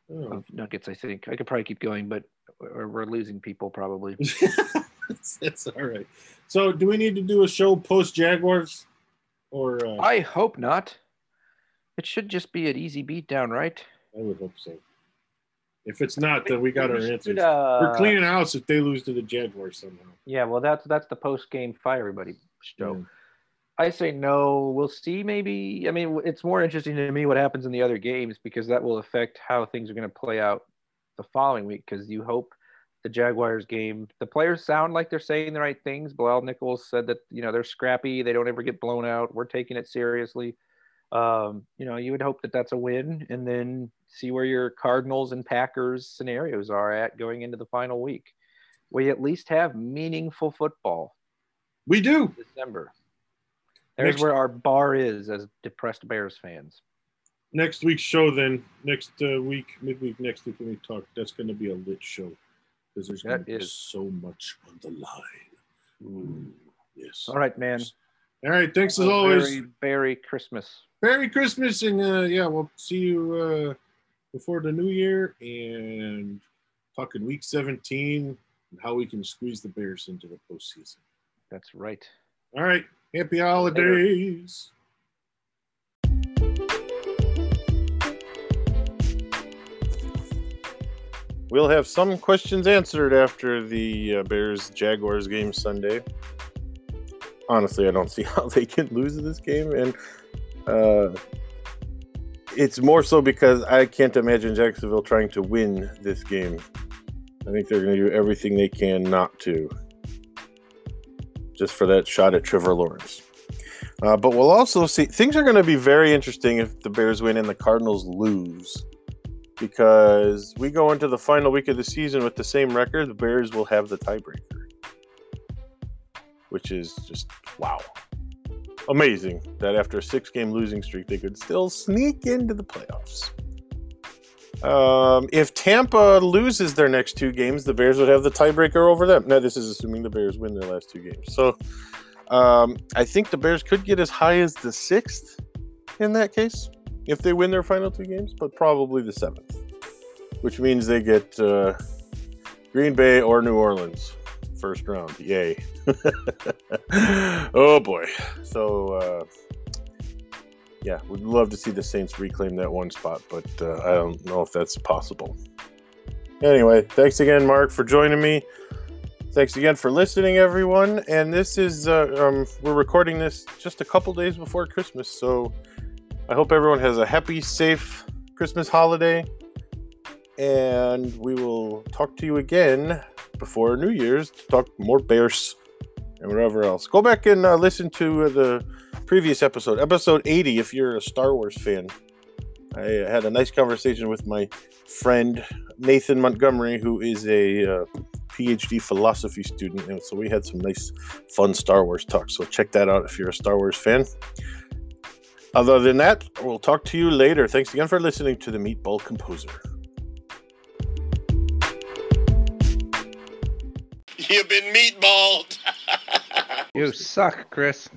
Speaker 3: Oh.
Speaker 1: of nuggets. I think I could probably keep going, but we're, we're losing people probably.
Speaker 3: that's, that's all right. So, do we need to do a show post Jaguars, or uh,
Speaker 1: I hope not. It should just be an easy beatdown, right?
Speaker 3: I would hope so. If it's not, then we got our
Speaker 1: should,
Speaker 3: answers.
Speaker 1: uh,
Speaker 3: We're cleaning house if they lose to the Jaguars somehow.
Speaker 1: Yeah, well, that's that's the post game fire everybody show. I say no. We'll see. Maybe. I mean, it's more interesting to me what happens in the other games because that will affect how things are going to play out the following week. Because you hope the Jaguars game, the players sound like they're saying the right things. Bilal Nichols said that you know they're scrappy. They don't ever get blown out. We're taking it seriously. Um, you know, you would hope that that's a win, and then see where your Cardinals and Packers scenarios are at going into the final week. We at least have meaningful football.
Speaker 3: We do.
Speaker 1: December. There's
Speaker 3: Next-
Speaker 1: where our bar is as depressed Bears fans.
Speaker 3: Next week's show, then next uh, week, midweek next week when we talk, that's going to be a lit show because there's going to be
Speaker 1: is.
Speaker 3: so much on the line. Yes.
Speaker 1: All right, man.
Speaker 3: All right. Thanks as always.
Speaker 1: Merry, Merry Christmas.
Speaker 3: Merry Christmas, and uh, yeah, we'll see you uh, before the new year and talking week 17 and how we can squeeze the Bears into the postseason.
Speaker 1: That's right.
Speaker 3: All right. Happy holidays.
Speaker 4: We'll have some questions answered after the uh, Bears Jaguars game Sunday. Honestly, I don't see how they can lose this game, and uh, it's more so because I can't imagine Jacksonville trying to win this game. I think they're going to do everything they can not to, just for that shot at Trevor Lawrence. Uh, but we'll also see things are going to be very interesting if the Bears win and the Cardinals lose because we go into the final week of the season with the same record, the Bears will have the tiebreaker. Which is just wow. Amazing that after a six game losing streak, they could still sneak into the playoffs. Um, if Tampa loses their next two games, the Bears would have the tiebreaker over them. Now, this is assuming the Bears win their last two games. So um, I think the Bears could get as high as the sixth in that case if they win their final two games, but probably the seventh, which means they get uh,
Speaker 3: Green Bay or New Orleans. First round. Yay. oh boy. So uh yeah, we'd love to see the Saints reclaim that one spot, but uh, I don't know if that's possible. Anyway, thanks again, Mark, for joining me. Thanks again for listening, everyone. And this is, uh, um, we're recording this just a couple days before Christmas. So I hope everyone has a happy, safe Christmas holiday. And we will talk to you again before New Year's to talk more Bears and whatever else. Go back and uh, listen to the previous episode, episode 80, if you're a Star Wars fan. I had a nice conversation with my friend Nathan Montgomery, who is a uh, PhD philosophy student, and so we had some nice, fun Star Wars talk. So check that out if you're a Star Wars fan. Other than that, we'll talk to you later. Thanks again for listening to the Meatball Composer.
Speaker 2: You've been meatballed.
Speaker 5: You suck, Chris.